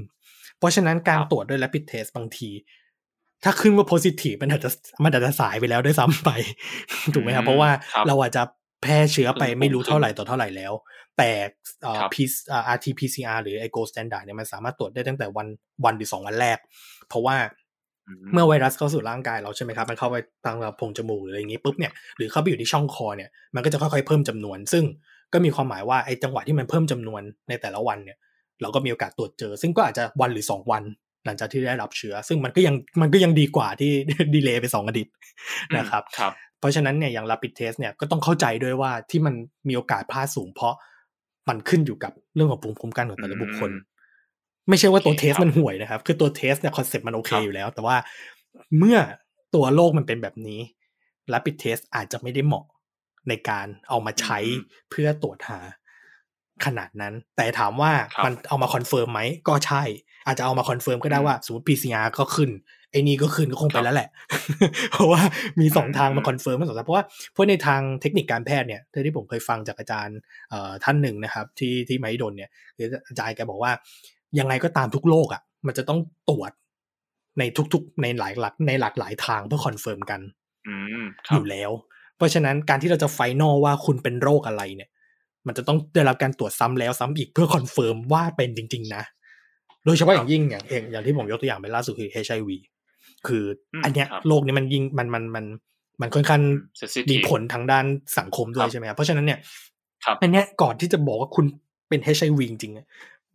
เพราะฉะนั้นการครับตรวจด้วย rapid test บางที ถ้าขึ้นว่า positive มันอาจจะมันอาจจะสายไปแล้วด้วยซ้ำไป ถูกไหมครับ เพราะว่าครับเราอาจจะ แพร่เชื้อไปขึ้นไม่รู้ขึ้นเท่าไหร่ต่อเท่าไหร่แล้ว แต่เอ่อครับ P อ่า RT-PCR หรือไอ gold standard เนี่ยมันสามารถตรวจได้ตั้งแต่วันวันหรือสองวันแรก เพราะว่าเมื่อไวรัสเข้าสู่ร่างกายเราใช่ไหมครับ มันเข้าไปทางแบบโพรงจมูกหรืออะไรอย่างนี้ปุ๊บเนี่ยหรือเข้าไปอยู่ที่ช่องคอเนี่ยมันก็จะค่อยๆเพิ่มจำนวน ซึ่งก็มีความหมายว่าไอ้จังหวะที่มันเพิ่มจำนวนในแต่ละวันเนี่ย เราก็มีโอกาสตรวจเจอ ซึ่งก็อาจจะวันหรือสองวัน หลังจากที่ได้รับเชื้อ ซึ่งมันก็ยังมันก็ยังดีกว่าที่ดีเลย์ไปสองอาทิตย์นะครับครับ เพราะฉะนั้นเนี่ยอย่าง rapid test เนี่ยก็ต้องเข้าใจด้วยว่าที่มันมีโอกาสพลาดสูง เพราะมันขึ้นอยู่กับเรื่องของภูมิคุ้มกันของแต่ละบุคคลอืมไม่ใช่ว่าตัว test โอเคครับมันห่วยนะครับ คือตัว test เนี่ย concept มันโอเคครับอยู่แล้ว แต่ว่าเมื่อตัวโรคมันเป็นแบบนี้ rapid test อาจจะไม่ได้เหมาะในการเอามาใช้เพื่อตรวจหาขนาดนั้น แต่ถามว่าครับมันเอามา confirm ไหมก็ใช่ อาจจะเอามา confirm ก็ได้ว่าสมมติ PCR ก็ขึ้น ไอ้นี่ก็ขึ้นก็คงไปแล้วแหละ เพราะว่ามีสองทางมา confirm มาสองทางเพราะว่าเพราะในทางเทคนิคการแพทย์เนี่ยที่ผมเคยฟังจากอาจารย์เอ่อท่านหนึ่งนะครับ ที่ที่มหิดลเนี่ยคืออาจารย์แกบอกว่า ยังไงก็ตามทุกโรคอะ มันจะต้องตรวจในทุกๆในหลายหลักในหลากหลายทางเพื่อคอนเฟิร์มกันอืมคอรับยู่แล้ว เพราะฉะนั้นการที่เราจะ final ว่าคุณเป็นโรคอะไรเนี่ย มันจะต้องได้รับการตรวจซ้ำแล้วซ้ำอีกเพื่อ confirm ว่าเป็นจริง ๆ นะโดยเฉพาะอย่างยิ่งอย่างอย่างอย่างที่ผมยกตัวอย่างไปล่าสุดคือ HIV คืออมอันเนี้ยครับโรคนี้มันยิ่งมันมันมันมันค่อนข้าง sensitive มีผลทางด้านสังคมด้วคยรับใช่ไหมครับเพราะฉะนั้นเนี่ยครับอันเนี้ยก่อนที่จะบอกว่าคุณเป็น HIV จริงๆอะ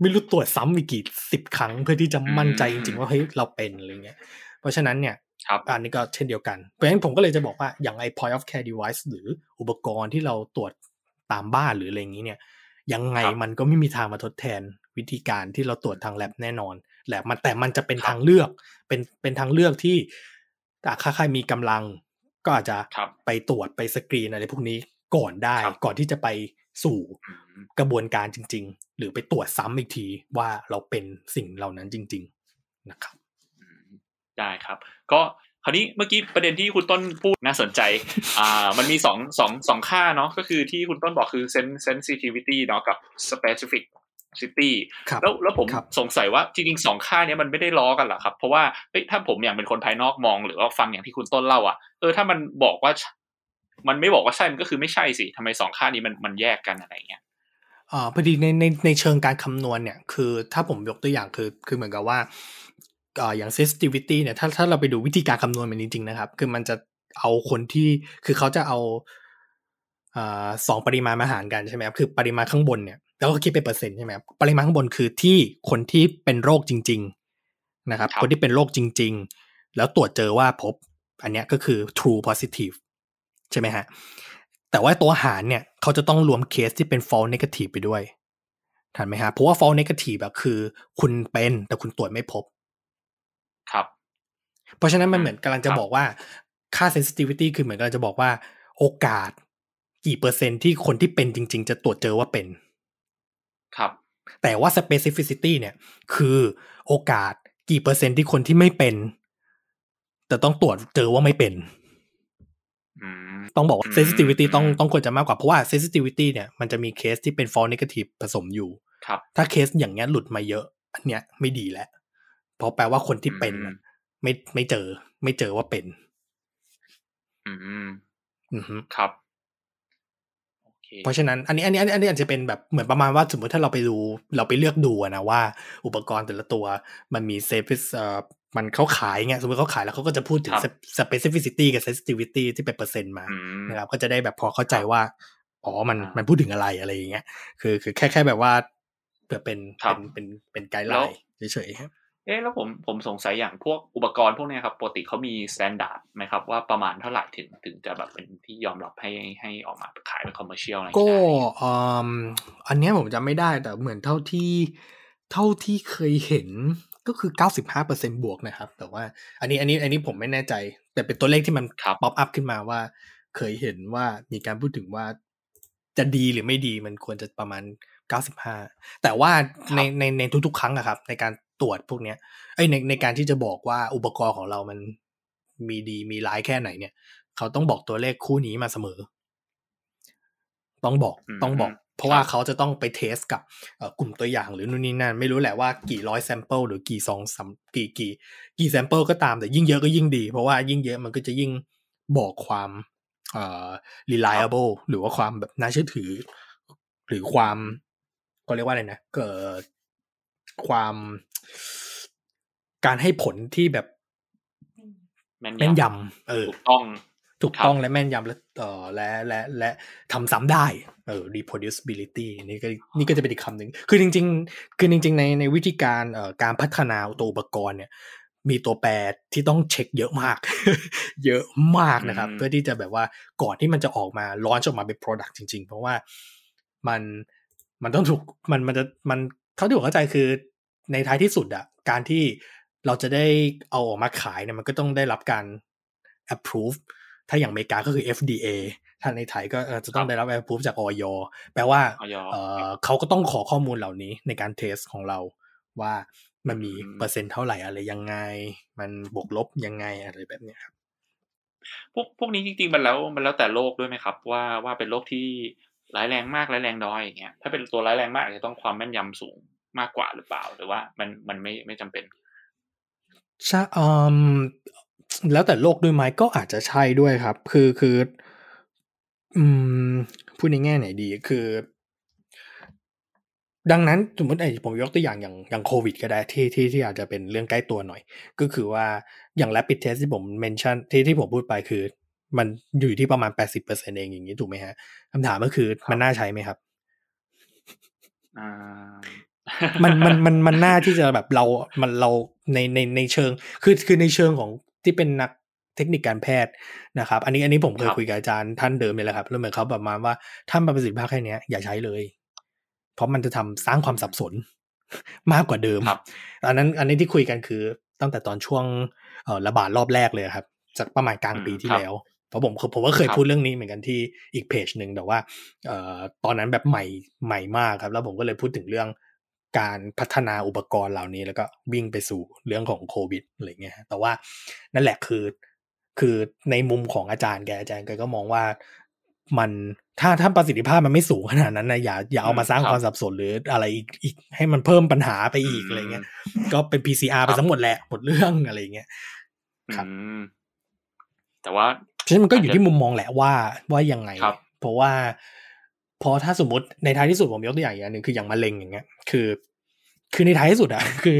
ไม่รู้ตรวจซ้ำอีกกี่สิบครั้งเพื่อที่จะมั่นใจจริง ๆ ว่าเฮ้ยเราเป็นอะไรเงี้ย เพราะฉะนั้นเนี่ยครับอันนี้ก็เช่นเดียวกัน เพราะฉะนั้นผมก็เลยจะบอกว่าอย่างไอ้ point of care device หรืออุปกรณ์ที่เราตรวจตามบ้านหรืออะไรอย่างนี้เนี่ย ยังไงครับมันก็ไม่มีทางมาทดแทนวิธีการที่เราตรวจทางแลบแน่นอน แหละมันแต่มันจะเป็นครับทางเลือก เป็นเป็นทางเลือกที่ถ้าใครมีกำลังก็อาจจะครับไปตรวจไปสกรีนอะไรพวกนี้ก่อนได้ครับก่อนที่จะไปสู่อืมกระบวนการจริง ๆ หรือไปตรวจซ้ำอีกทีว่าเราเป็นสิ่งเหล่านั้นจริง ๆนะครับอืมได้ครับ ก็คราวนี้เมื่อกี้ประเด็นที่คุณต้นพูดน่าสนใจ อ่า มันมีสองสองสองค่าเนาะก็คือที่คุณต้นบอกคือ sen- sensitivity เนาะกับ specificity ครับแล้วแล้วผมครับสงสัยว่าจริงๆสองค่าเนี้ยมันไม่ได้ล้อกันเหรอครับ เพราะว่าเอ้ยถ้าผมอย่างเป็นคนภายนอกมองหรือว่าฟังอย่างที่คุณต้นเล่าอะเออถ้ามันบอกว่า มันไม่บอกว่าใช่มันก็คือไม่ใช่สิทำไมสองค่านี้มันมันแยกกันอะไรเงี้ยอ่าพอดีในในในเชิงการคำนวณเนี่ยคือถ้าผมยกตัวอย่างคือคือเหมือนกับว่าอ่าอย่าง sensitivity เนี่ยถ้าถ้าเราไปดูวิธีการคำนวณมันจริงๆนะครับ คือมันจะเอาคนที่คือเขาจะเอาอ่าสองปริมาณมาหารกันใช่ไหมครับคือปริมาณข้างบนเนี่ย แล้วก็คิดเป็นเปอร์เซ็นต์ใช่ไหมครับปริมาณข้างบนคือที่คนที่เป็นโรคจริง ๆนะครับครับคนที่เป็นโรคจริง ๆ แล้วตรวจเจอว่าพบ อันเนี้ยก็คือ true positive ใช่ไหมฮะแต่ว่าตัวหารเนี่ยเขาจะต้องรวมเคสที่เป็น false negative ไปด้วยทันไหมฮะเพราะว่า false negative แบบคือ คุณเป็นแต่คุณตรวจไม่พบ ครับ เพราะฉะนั้นมันอืมเหมือนกำลังจะครับบอกว่าค่า sensitivity คือเหมือนกันจะบอกว่า โอกาส กี่เปอร์เซ็นต์ที่คนที่เป็นจริง ๆ จะตรวจเจอว่าเป็น ครับ แต่ว่า specificity เนี่ย คือโอกาสกี่เปอร์เซ็นต์ที่คนที่ไม่เป็น แต่ต้องตรวจเจอว่าไม่เป็นอืมต้องบอกว่าอืม sensitivity ต้องอืมต้องควรจะมากกว่า เพราะว่า sensitivity เนี่ยมันจะมีเคสที่เป็น false negative ผสมอยู่ ครับ ถ้าเคสอย่างเงี้ยหลุดมาเยอะ อันเนี้ยไม่ดีแล้ว เพราะแปลว่าคนที่เป็นน่ะไม่ไม่เจอ ไม่เจอว่าเป็น อืมอือฮึครับโอ เคเพราะฉะนั้นอันนี้อันนี้อันนี้อันนี้อาจจะเป็นแบบเหมือนประมาณว่าสมมติถ้าเราไปดูเราไปเลือกดูอะนะว่าอุปกรณ์แต่ละตัวมันมี safe เอ่อมันเขาขายเงี้ยสมมติเขาขายแล้วเขาก็จะพูดถึงครับ specificity กับ sensitivity ที่เป็นเปอร์เซ็นต์มาอืมนะครับก็จะได้แบบพอเข้าใจว่าอ๋อมันอ่ามัมันพูดถึงอะไรอะไรอย่างเงี้ยคือคือแค่แค่แบบว่าเพื่อเป็นครัเป็บนเป็นเป็นไกด์ไลแล้วน์เฉยๆครับ เอ๊ะแล้วผมผมสงสัยอย่างพวกอุปกรณ์พวกเนี้ยครับปกติเขามี standard ไหมครับ ว่าประมาณเท่าไหร่ถึงถึงจะแบบเป็นที่ยอมรับให้ให้ออกมาขายเป็น commercial อะไรอย่างก็เงี้ยอืมอันเนี้ยผมจำไม่ได้แต่เหมือนเท่าที่เท่าที่เคยเห็นก็คือ 95%บวกนะครับ แต่ว่าอันนี้อันนี้อันนี้ผมไม่แน่ใจ แต่เป็นตัวเลขที่มันครับ pop up ขึ้นมาว่า เคยเห็นว่ามีการพูดถึงว่าจะดีหรือไม่ดีมันควรจะประมาณ 95 แต่ว่าในในในทุกๆ ครั้งอะครับ ในการ ตรวจพวกเนี้ยไอยในในการที่จะบอกว่าอุปกรณ์ของเรามันมีดีมีร้ายแค่ไหนเนี่ย เขาต้องบอกตัวเลขคู่นี้มาเสมอ ต้องบอกอืมต้องบอก เพราะว่าเขาจะต้องไป test กับเอ่อกลุ่มตัวอย่างหรือนู่นนี่นั่น ไม่รู้แหละว่ากี่ร้อย sample หรือกี่ซองซัมกี่กี่ กี่แซมเปิลก็ตามแต่ยิ่งเยอะก็ยิ่งดี เพราะว่ายิ่งเยอะมันก็จะยิ่งบอกความเอ่อ reliable หรือว่าความแบบน่าเชื่อถือ หรือความก็เรียกว่าอะไรนะเกิดความ การให้ผลที่แบบแม่นแม่นยยำเออำถูกต้อง ถูกต้องและแม่นยำและเอ่อและและและทำซ้ำได้ เออ reproducibility นี่ก็นี่ก็จะเป็นอีกคำหนึ่งคือจริง ๆ คือจริง ๆ ในในวิธีการเอ่อการพัฒนาตัวอุปกรณ์เนี่ย มีตัวแปรที่ต้องเช็คเยอะมาก เยอะมากนะครับอืมเพื่อที่จะแบบว่าก่อนที่มันจะออกมาล้อนออกมาเป็น product จริง ๆ เพราะว่ามันมันต้องถูกมันมันจะมันเท่าที่ผมเข้าใจคือ ในท้ายที่สุดอะการที่เราจะได้เอาออกมาขายเนี่ยมันก็ต้องได้รับการ approve ถ้าอย่างอเมริกาก็คือ FDA ถ้าในไทยก็เอ่อจะต้องได้รับ approve จากออยแปลว่าออยเอ่อเขาก็ต้องขอข้อมูลเหล่านี้ในการเทสของเราว่ามันมีอืมเปอร์เซ็นต์เท่าไหร่อะไรยังไง มันบวกลบยังไงอะไรแบบเนี้ยครับพวกพวกนี้จริงๆมันแล้วมันแล้วแต่โรคด้วยไหมครับ ว่าว่าเป็นโรคที่ร้ายแรงมากร้ายแรงน้อยอย่างเงี้ยถ้าเป็นตัวร้ายแรงมากอาจจะต้องความแม่นยำสูง มากกว่าหรือเปล่า หรือว่ามันมันไม่ไม่จำเป็นใช่อืมแล้วแต่โรคด้วยไหมก็อาจจะใช่ด้วยครับ คือคือ อืมพูดในแง่ไหนดีคือ ดังนั้นสมมติไอ้ผมยกตัวอย่างอย่างอย่างโควิดก็ได้ที่ที่ที่อาจจะเป็นเรื่องใกล้ตัวหน่อย ก็คือว่าอย่าง rapid test ที่ผมเมนชั่นที่ที่ผมพูดไปคือ มันอยู่ที่ประมาณ80%เองอย่างนี้ถูกไหมฮะคำถามก็คือครับมันน่าใช้ไหมครับอ่า มันมันมันมันน่าที่จะแบบเรา มันเราในในในเชิง คือคือในเชิงของที่เป็นนักเทคนิคการแพทย์นะครับ อันนี้อันนี้ผมเคยครับคุยกับอาจารย์ท่านเดิมเลยแหละครับแล้วเหมือนเขาแบบมาว่าถ้ามันประสิทธิภาพแค่เนี้ยอย่าใช้เลย เพราะมันจะทำสร้างความสับสนมากกว่าเดิมครับอันนั้นอันนี้ที่คุยกันคือตั้งแต่ตอนช่วงเอ่อระบาดรอบแรกเลยครับจากประมาณกลางปีที่ครับแล้วเพราะผมผมก็เคยครับพูดเรื่องนี้เหมือนกันที่อีกเพจหนึ่งแต่ว่าเอ่อตอนนั้นแบบใหม่ใหม่มากครับ แล้วผมก็เลยพูดถึงเรื่อง การพัฒนาอุปกรณ์เหล่านี้แล้วก็วิ่งไปสู่เรื่องของโควิดอะไรเงี้ยฮะแต่ว่านั่นแหละคือคือในมุมของอาจารย์แกอาจารย์แกก็มองว่ามันถ้าถ้าประสิทธิภาพมันไม่สูงขนาดนั้นนะอย่าอย่าเอามาสร้างครับความสับสนหรืออะไรอีกอีกให้มันเพิ่มปัญหาไปอีกอืมอะไรเงี้ยก็เป็น PCR ไปครับทั้งหมดแหละหมดเรื่องอะไรเงี้ยครับอืมแต่ว่าฉะนั้นมันก็อยู่ที่มุมมองแหละว่าว่ายังไงครับเพราะว่า พอถ้าสมมติในท้ายที่สุดผมยกตัวอย่างอย่างหนึ่งคืออย่างมะเร็งอย่างเงี้ย คือ คือในท้ายที่สุดอะคือ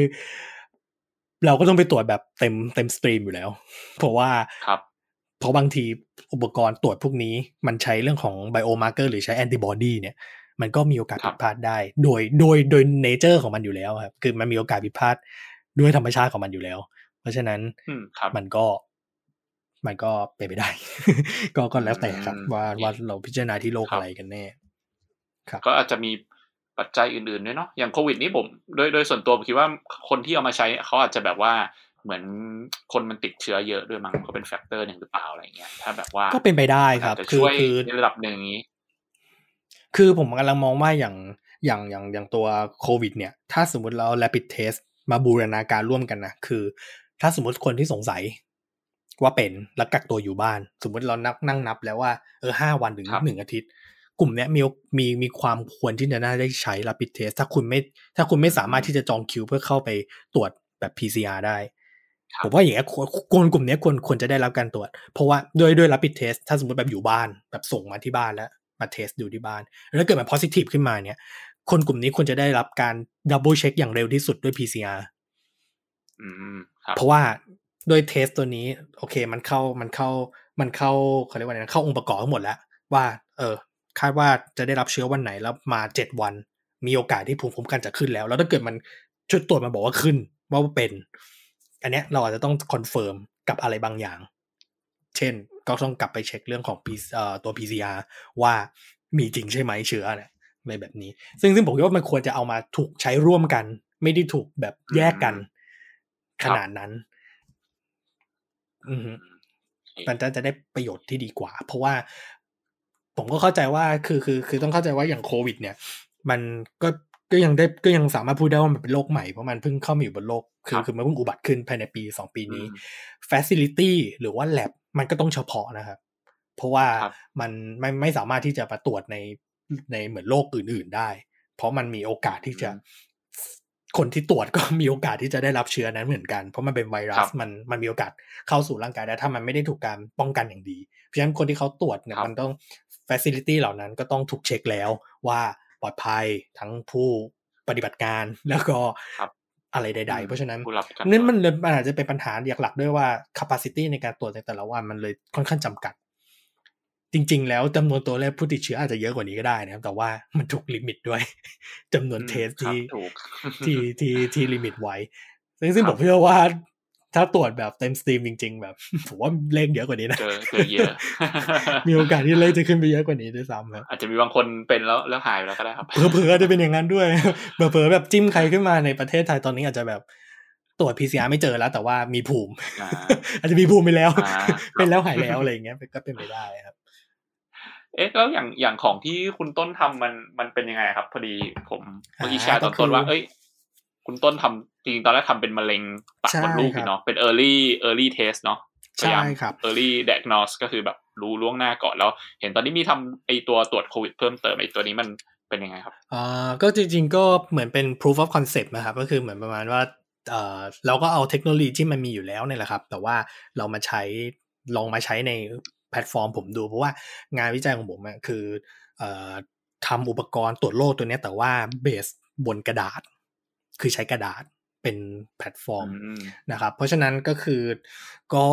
เราก็ต้องไปตรวจแบบเต็มเต็ม stream อยู่แล้ว เพราะว่าครับเพราะบางทีอุปกรณ์ตรวจพวกนี้ มันใช้เรื่องของ biomarker หรือใช้ antibody เนี่ย มันก็มีโอกาสครัผิบดพลาดได้ โดยโดยโดย nature ของมันอยู่แล้วครับ คือมันมีโอกาสผิดพลาดด้วยธรรมชาติของมันอยู่แล้ว เพราะฉะนั้นอืมครับมันก็มันก็เป็นไปได้ ก็ก็แล้วแต่ครับอืมว่าว่าเราพิจารณาที่โรคครับอะไรกันแน่ครับ ก็อาจจะมีปัจจัยอื่นๆด้วยเนาะอย่างโควิดนี้ผมโดยโดยส่วนตัวผมคิดว่าคนที่เอามาใช้เขาอาจจะแบบว่าเหมือนคนมันติดเชื้อเยอะด้วยมั้งก็เป็น factor หนึ่งหรือเปล่าอะไรเงี้ยถ้าแบบว่าก็เป็นไปได้ครับจะคือช่วยคือในระดับหนึ่งนี้ คือผมกำลังมองว่าอย่างอย่างอย่างอย่างตัวโควิด เนี่ย ถ้าสมมติเรา rapid test มาบูรณาการร่วมกันนะคือ ถ้าสมมติคนที่สงสัยว่าเป็นแล้วกักตัวอยู่บ้าน สมมติเรานับนั่งนับแล้วว่าเออห้าวันถึงครับหนึ่งอาทิตย์ กลุ่มเนี้ยมีมีมีความควรที่จะน่าได้ใช้ rapid test ถ้าคุณไม่ถ้าคุณไม่สามารถที่จะจองคิวเพื่อเข้าไปตรวจแบบ PCR ได้ครับผมว่าอย่างเงี้ยควรคนกลุ่มเนี้ยควรควรจะได้รับการตรวจ เพราะว่าด้วยด้วย rapid test ถ้าสมมติแบบอยู่บ้านแบบส่งมาที่บ้านแล้วมา test ดูที่บ้าน แล้วถ้าเกิดมัน positive ขึ้นมาเนี่ยคนกลุ่มนี้ควรจะได้รับการ double check อย่างเร็วที่สุดด้วย PCR อืมครับเพราะว่าด้วย test ตัวนี้โอเคมันเข้ามันเข้ามันเข้าเขาเรียกว่าไงนะเข้าองค์ประกอบทั้งหมดแล้ว ว่า เออ คาดว่าจะได้รับเชื้อวันไหนแล้วมาเจ็ดวัน มีโอกาสที่ภูมิคุ้มกันจะขึ้นแล้ว แล้วถ้าเกิดมันชุดตรวจมาบอกว่าขึ้นว่าเป็น อันเนี้ยเราอาจจะต้อง confirm กับอะไรบางอย่าง เช่นก็ต้องกลับไปเช็คเรื่องของ P เอ่อตัว PCR ว่ามีจริงใช่ไหมเชื้อเนี่ยอะไรแบบนี้ ซึ่งซึ่งผมคิดว่ามันควรจะเอามาถูกใช้ร่วมกัน ไม่ได้ถูกแบบแยกกัน ขนาดนั้น อือฮึมันจะจะได้ประโยชน์ที่ดีกว่า เพราะว่า ผมก็เข้าใจว่าคือคือคือต้องเข้าใจว่าอย่างโควิด เนี่ย มันก็ก็ยังได้ก็ยังสามารถพูดได้ว่ามันเป็นโรคใหม่เพราะมันเพิ่งเข้ามาอยู่บนโลกคืคอรับคือมันเพิ่งอุบัติขึ้นภายในปีสองปีนี้อืม facility หรือว่า lab มันก็ต้องเฉพาะนะครับ เพราะว่าครับมันไม่ไม่สามารถที่จะมาตรวจในในเหมือนโรคอื่น ๆได้ เพราะมันมีโอกาสที่จะอืมคนที่ตรวจก็มีโอกาสที่จะได้รับเชื้อนั้นเหมือนกัน เพราะมันเป็นไวรัครัสบมันมันมีโอกาสเข้าสู่ร่างกายได้ถ้ามันไม่ได้ถูกการป้องกันอย่างดี เพราะฉะนั้นคนที่เขาตรวจเนี่ยครับมันต้อง facility เหล่านั้นก็ต้องถูกเช็คแล้วว่าปลอดภัยทั้งผู้ปฏิบัติการแล้วก็ครับอะไรใดอืๆมเพราะฉะนั้นผู้รับการนั่นตรวจมันเลยมันอาจจะเป็นปัญหาหลักๆด้วยว่า capacity ในการตรวจในแต่ละวันมันเลยค่อนข้างจำกัด จริง ๆ แล้วจำนวนตัวเลขผู้ติดเชื้ออาจจะเยอะกว่านี้ก็ได้นะครับ แต่ว่ามันถูก limit ด้วยจำนวนอืม test ครับที่ถูกที่ที่ที่ limit ไว้ ซึ่งซึ่งครับผมเชื่อว่า ถ้าตรวจแบบเต็ม steam จริง ๆ แบบผมว่าเลขเยอะกว่านี้นะเจอเจอเยอะมีโอกาสที่เลขจะขึ้นไปเยอะกว่านี้ด้วยซ้ำครับอาจจะมีบางคนเป็นแล้วแล้วหายไปแล้วก็ได้ครับเผลอๆจะเป็นอย่างนั้นด้วยเผลอๆแบบจิ้มใครขึ้นมาในประเทศไทยตอนนี้อาจจะแบบตรวจ PCR ไม่เจอแล้ว แต่ว่ามีภูมิอ่าอาจจะมีภูมิไปแล้วอ่าเป็นแล้วหายแล้วอะไรอย่างเงี้ยก็เป็นไปได้ครับ เอ๊ะแล้วอย่างอย่างของที่คุณต้นทำมันมันเป็นยังไงครับ พอดีผมเมื่อกี้แชร์ตอนต้นว่า เอ้ย คุณต้นทำจริงๆตอนแรกทำเป็นมะเร็งปากใช่มดลูกครับอยู่เนาะเป็น early early test เนาะพยายามใช่ครับ early diagnose ก็คือแบบรู้ล่วงหน้าก่อนแล้ว เห็นตอนนี้มีทำไอตัวตรวจโควิดเพิ่มเติมไอตัวนี้มันเป็นยังไงครับอ่าก็จริง ๆ ก็เหมือนเป็น proof of concept นะครับ ก็คือเหมือนประมาณว่าเอ่อเราก็เอาเทคโนโลยีที่มันมีอยู่แล้วเนี่ยแหละครับ แต่ว่าเรามาใช้ลองมาใช้ในแพลตฟอร์มผมดู เพราะว่างานวิจัยของผมอะคือเอ่อทำอุปกรณ์ตรวจโรคตัวเนี้ยแต่ว่า base บนกระดาษ คือใช้กระดาษเป็นแพลตฟอร์มอืมนะครับ เพราะฉะนั้นก็คือก็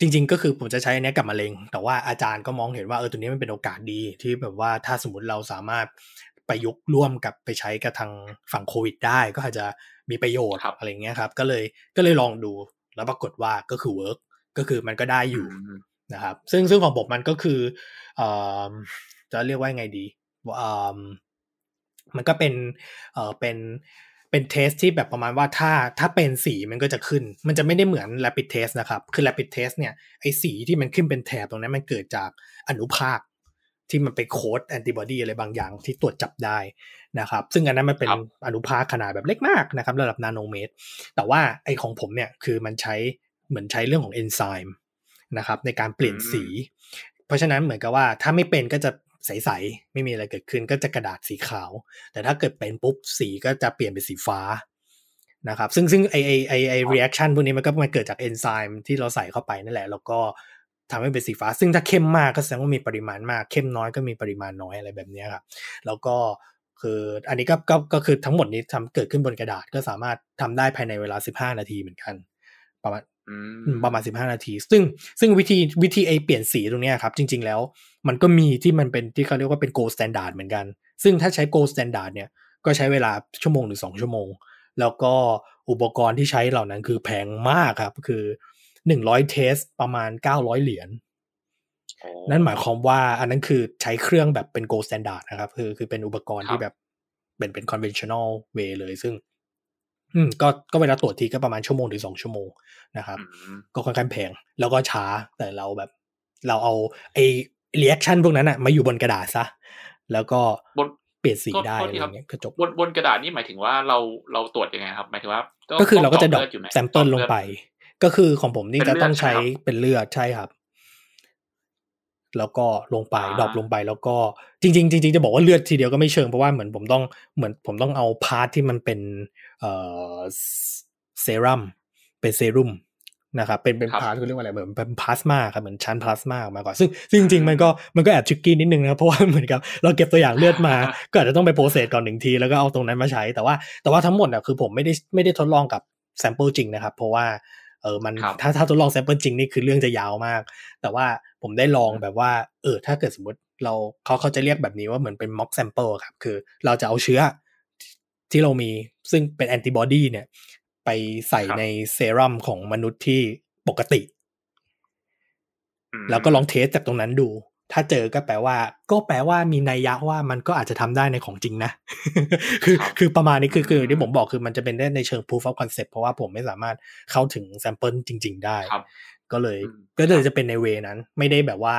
จริง ๆ ก็คือผมจะใช้อันเนี้ยกับมะเร็ง แต่ว่าอาจารย์ก็มองเห็นว่าเออตัวนี้มันเป็นโอกาสดีที่แบบว่าถ้าสมมติเราสามารถประยุกต์ร่วมกับไปใช้กับทางฝั่งโควิดได้ก็อาจจะมีประโยชน์ครับอะไรเงี้ยครับ ก็เลยก็เลยลองดูแล้วปรากฏว่าก็คือ work ก็คือมันก็ได้อยู่อืมนะครับ ซึ่งซึ่งของผมมันก็คือเอ่อจะเรียกว่าไงดีว่าเอิ่ มมันก็เป็นเอ่อเป็นเป็นเทสที่แบบประมาณว่าถ้าถ้าเป็นสีมันก็จะขึ้น มันจะไม่ได้เหมือน rapid test นะครับ คือ rapid test เนี่ยไอสีที่มันขึ้นเป็นแถบตรงนั้นมันเกิดจากอนุภาคที่มันไปโค้ดแอนติบอดีอะไรบางอย่างที่ตรวจจับได้นะครับ ซึ่งอันนั้นมันเป็นครับอนุภาคขนาดแบบเล็กมากนะครับ ระดับนาโนเมตร แต่ว่าไอของผมเนี่ยคือมันใช้เหมือนใช้เรื่องของเอนไซม์นะครับในการเปลี่ยนสี เพราะฉะนั้นเหมือนกับว่าถ้าไม่เป็นก็จะ ใสๆไม่มีอะไรเกิดขึ้นก็จะกระดาษสีขาว แต่ถ้าเกิดเป็นปุ๊บสีก็จะเปลี่ยนเป็นสีฟ้านะครับ ซึ่งซึ่งไอไอไอไอ reaction พวกนี้มันก็มันเกิดจากเอนไซม์ที่เราใส่เข้าไปนั่นแหละ แล้วก็ทำให้เป็นสีฟ้า ซึ่งถ้าเข้มมากก็แสดงว่ามีปริมาณมาก เข้มน้อยก็มีปริมาณน้อยอะไรแบบเนี้ยครับแล้วก็คืออันนี้ก็ก็ก็คือทั้งหมดนี้ทำเกิดขึ้นบนกระดาษก็สามารถทำได้ภายในเวลา 15 นาทีเหมือนกัน ประมาณอือืมม ประมาณ15นาที ซึ่งซึ่งวิธีวิธีไอเปลี่ยนสีตรงเนี้ยครับ จริง ๆ แล้ว มันก็มีที่มันเป็นที่เขาเรียกว่าเป็น gold standard เหมือนกัน ซึ่งถ้าใช้ gold standard เนี่ย ก็ใช้เวลาชั่วโมงหรือ2ชั่วโมง แล้วก็อุปกรณ์ที่ใช้เหล่านั้นคือแพงมากครับ คือ100เทสประมาณ900เหรียญโอ้นั่นหมายความว่าอันนั้นคือใช้เครื่องแบบเป็น gold standard นะครับ คือคือเป็นอุปกรณ์ครับที่แบบเป็นเป็น conventional way เลย ซึ่ง อืมก็ก็เวลาตรวจทีก็ประมาณชั่วโมงถึงสองชั่วโมงนะครับอืมก็ค่อนข้างแพง แล้วก็ช้าแต่เราแบบ เราเอาไอ้รีแอคชั่นพวกนั้นอะมาอยู่บนกระดาษซะแล้วก็บนเปลี่ยนสีโทษได้โทอะษไรทีครับเงี้ยก็จบบนบนกระดาษนี่หมายถึงว่าเราเราตรวจยังไงครับหมายถึงว่าต้งก็คือเราก็จะดรต้อองปเลืดยู่ไหนแซมเปิลลงไป ก็คือของผมนี่เป็นจะเลือดต้องใช้ใช่ไหมครับเป็นเลือดใช่ครับ แล้วก็ลงไปอ่าดรอปลงไปแล้วก็จริง ๆ จริง ๆ จะบอกว่าเลือดทีเดียวก็ไม่เชิงเพราะว่าเหมือนผมต้องเหมือนผมต้องเอาพาร์ทที่มันเป็นเอ่อเซรั่มเป็นเซรุ่มนะครับเป็นเป็นครับ part เขาเรียกว่าอะไรเหมือนเป็นพลาสมาครับเหมือนชั้นพลาสมาออกมาก่อนซึ่งซึ่งจริงๆมันก็มันก็แอบ tricky นิดนึงนะเพราะว่าเหมือนกับเราเก็บตัวอย่างเลือดมา ก็อาจจะต้องไป process ก่อนหนึ่งทีแล้วก็เอาตรงนั้นมาใช้แต่ว่าแต่ว่าทั้งหมดอะคือผมไม่ได้ไม่ได้ทดลองกับ sample จริงนะครับ เพราะว่า เออมันครับถ้าถ้าทดลอง sample จริงนี่คือเรื่องจะยาวมาก แต่ว่าผมได้ลองแบบว่า เออ ถ้าเกิดสมมติเราเขาเขาจะเรียกแบบนี้ว่าเหมือนเป็น mock sample ครับ คือเราจะเอาเชื้อที่เรามีซึ่งเป็นแอนติบอดีเนี่ย ไปใส่ครับในเซรั่มของมนุษย์ที่ปกติอืมแล้วก็ลอง test จากตรงนั้นดู ถ้าเจอก็แปลว่า ก็แปลว่ามีนัยยะว่ามันก็อาจจะทำได้ในของจริงนะ คือครับคือประมาณนี้คือคืออืมที่ผมบอกคือมันจะเป็นได้ในเชิง proof of concept เพราะว่าผมไม่สามารถเข้าถึง sample จริง ๆ ได้ครับก็เลยอืมก็เลยจะเป็นใน way นั้น ไม่ได้แบบว่า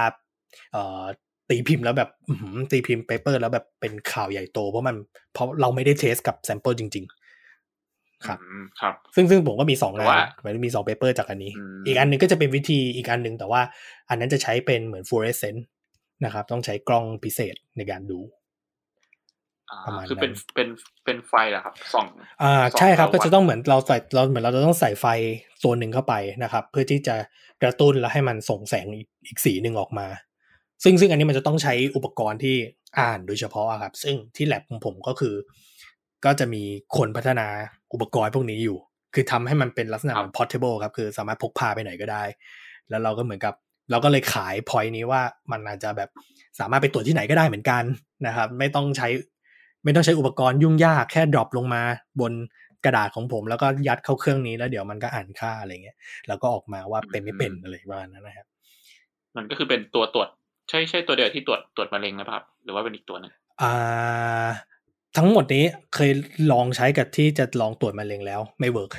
เอ่อตีพิมพ์แล้วแบบอื้อหือตีพิมพ์ paper แล้วแบบเป็นข่าวใหญ่โต เพราะมันเพราะเราไม่ได้ test กับ sample จริง ๆ ครับอืมครับ ซึ่งซึ่งผมก็มีสองแต่งานว่าหมายถึงมีสอง paper จากอันนี้อืมอีกอันหนึ่งก็จะเป็นวิธีอีกอันหนึ่งแต่ว่า อันนั้นจะใช้เป็นเหมือนฟลูออเรสเซนต์ นะครับ ต้องใช้กล้องพิเศษในการดูอ่าประมาณคือเป็นนั้นเป็นเป็นไฟเหรอครับส่องอ่าสองใช่ครับต่อก็วัจะนต้องเหมือนเราใส่เราเหมือนเราจะต้องใส่ไฟตัวหนึ่งเข้าไปนะครับ เพื่อที่จะกระตุ้นแล้วให้มันส่งแสงอีกอีกสีหนึ่งออกมา ซึ่งซึ่งอันนี้มันจะต้องใช้อุปกรณ์ที่อ่านโดยเฉพาะอะครับ ซึ่งที่แลบของผมก็คือ ก็จะมีคนพัฒนาอุปกรณ์พวกนี้อยู่ คือทำให้มันเป็นลักษณะครับเหมือน portable ครับคือสามารถพกพาไปไหนก็ได้ แล้วเราก็เหมือนกับ เราก็เลยขาย point นี้ว่ามันอาจจะแบบสามารถไปตรวจที่ไหนก็ได้เหมือนกันนะครับ ไม่ต้องใช้ไม่ต้องใช้อุปกรณ์ยุ่งยากแค่ drop ลงมาบนกระดาษของผม แล้วก็ยัดเข้าเครื่องนี้แล้วเดี๋ยวมันก็อ่านค่าอะไรเงี้ยแล้วก็ออกมาว่าเป็นไม่เป็นอะไรประมาณนั้นนะครับ มันก็คือเป็นตัวตรวจใช่ใช่ตัวเดียวที่ตรวจตรวจมะเร็งนะครับ หรือว่าเป็นอีกตัวหนึ่งอ่า ทั้งหมดนี้เคยลองใช้กับที่จะลองตรวจมะเร็งแล้วไม่ work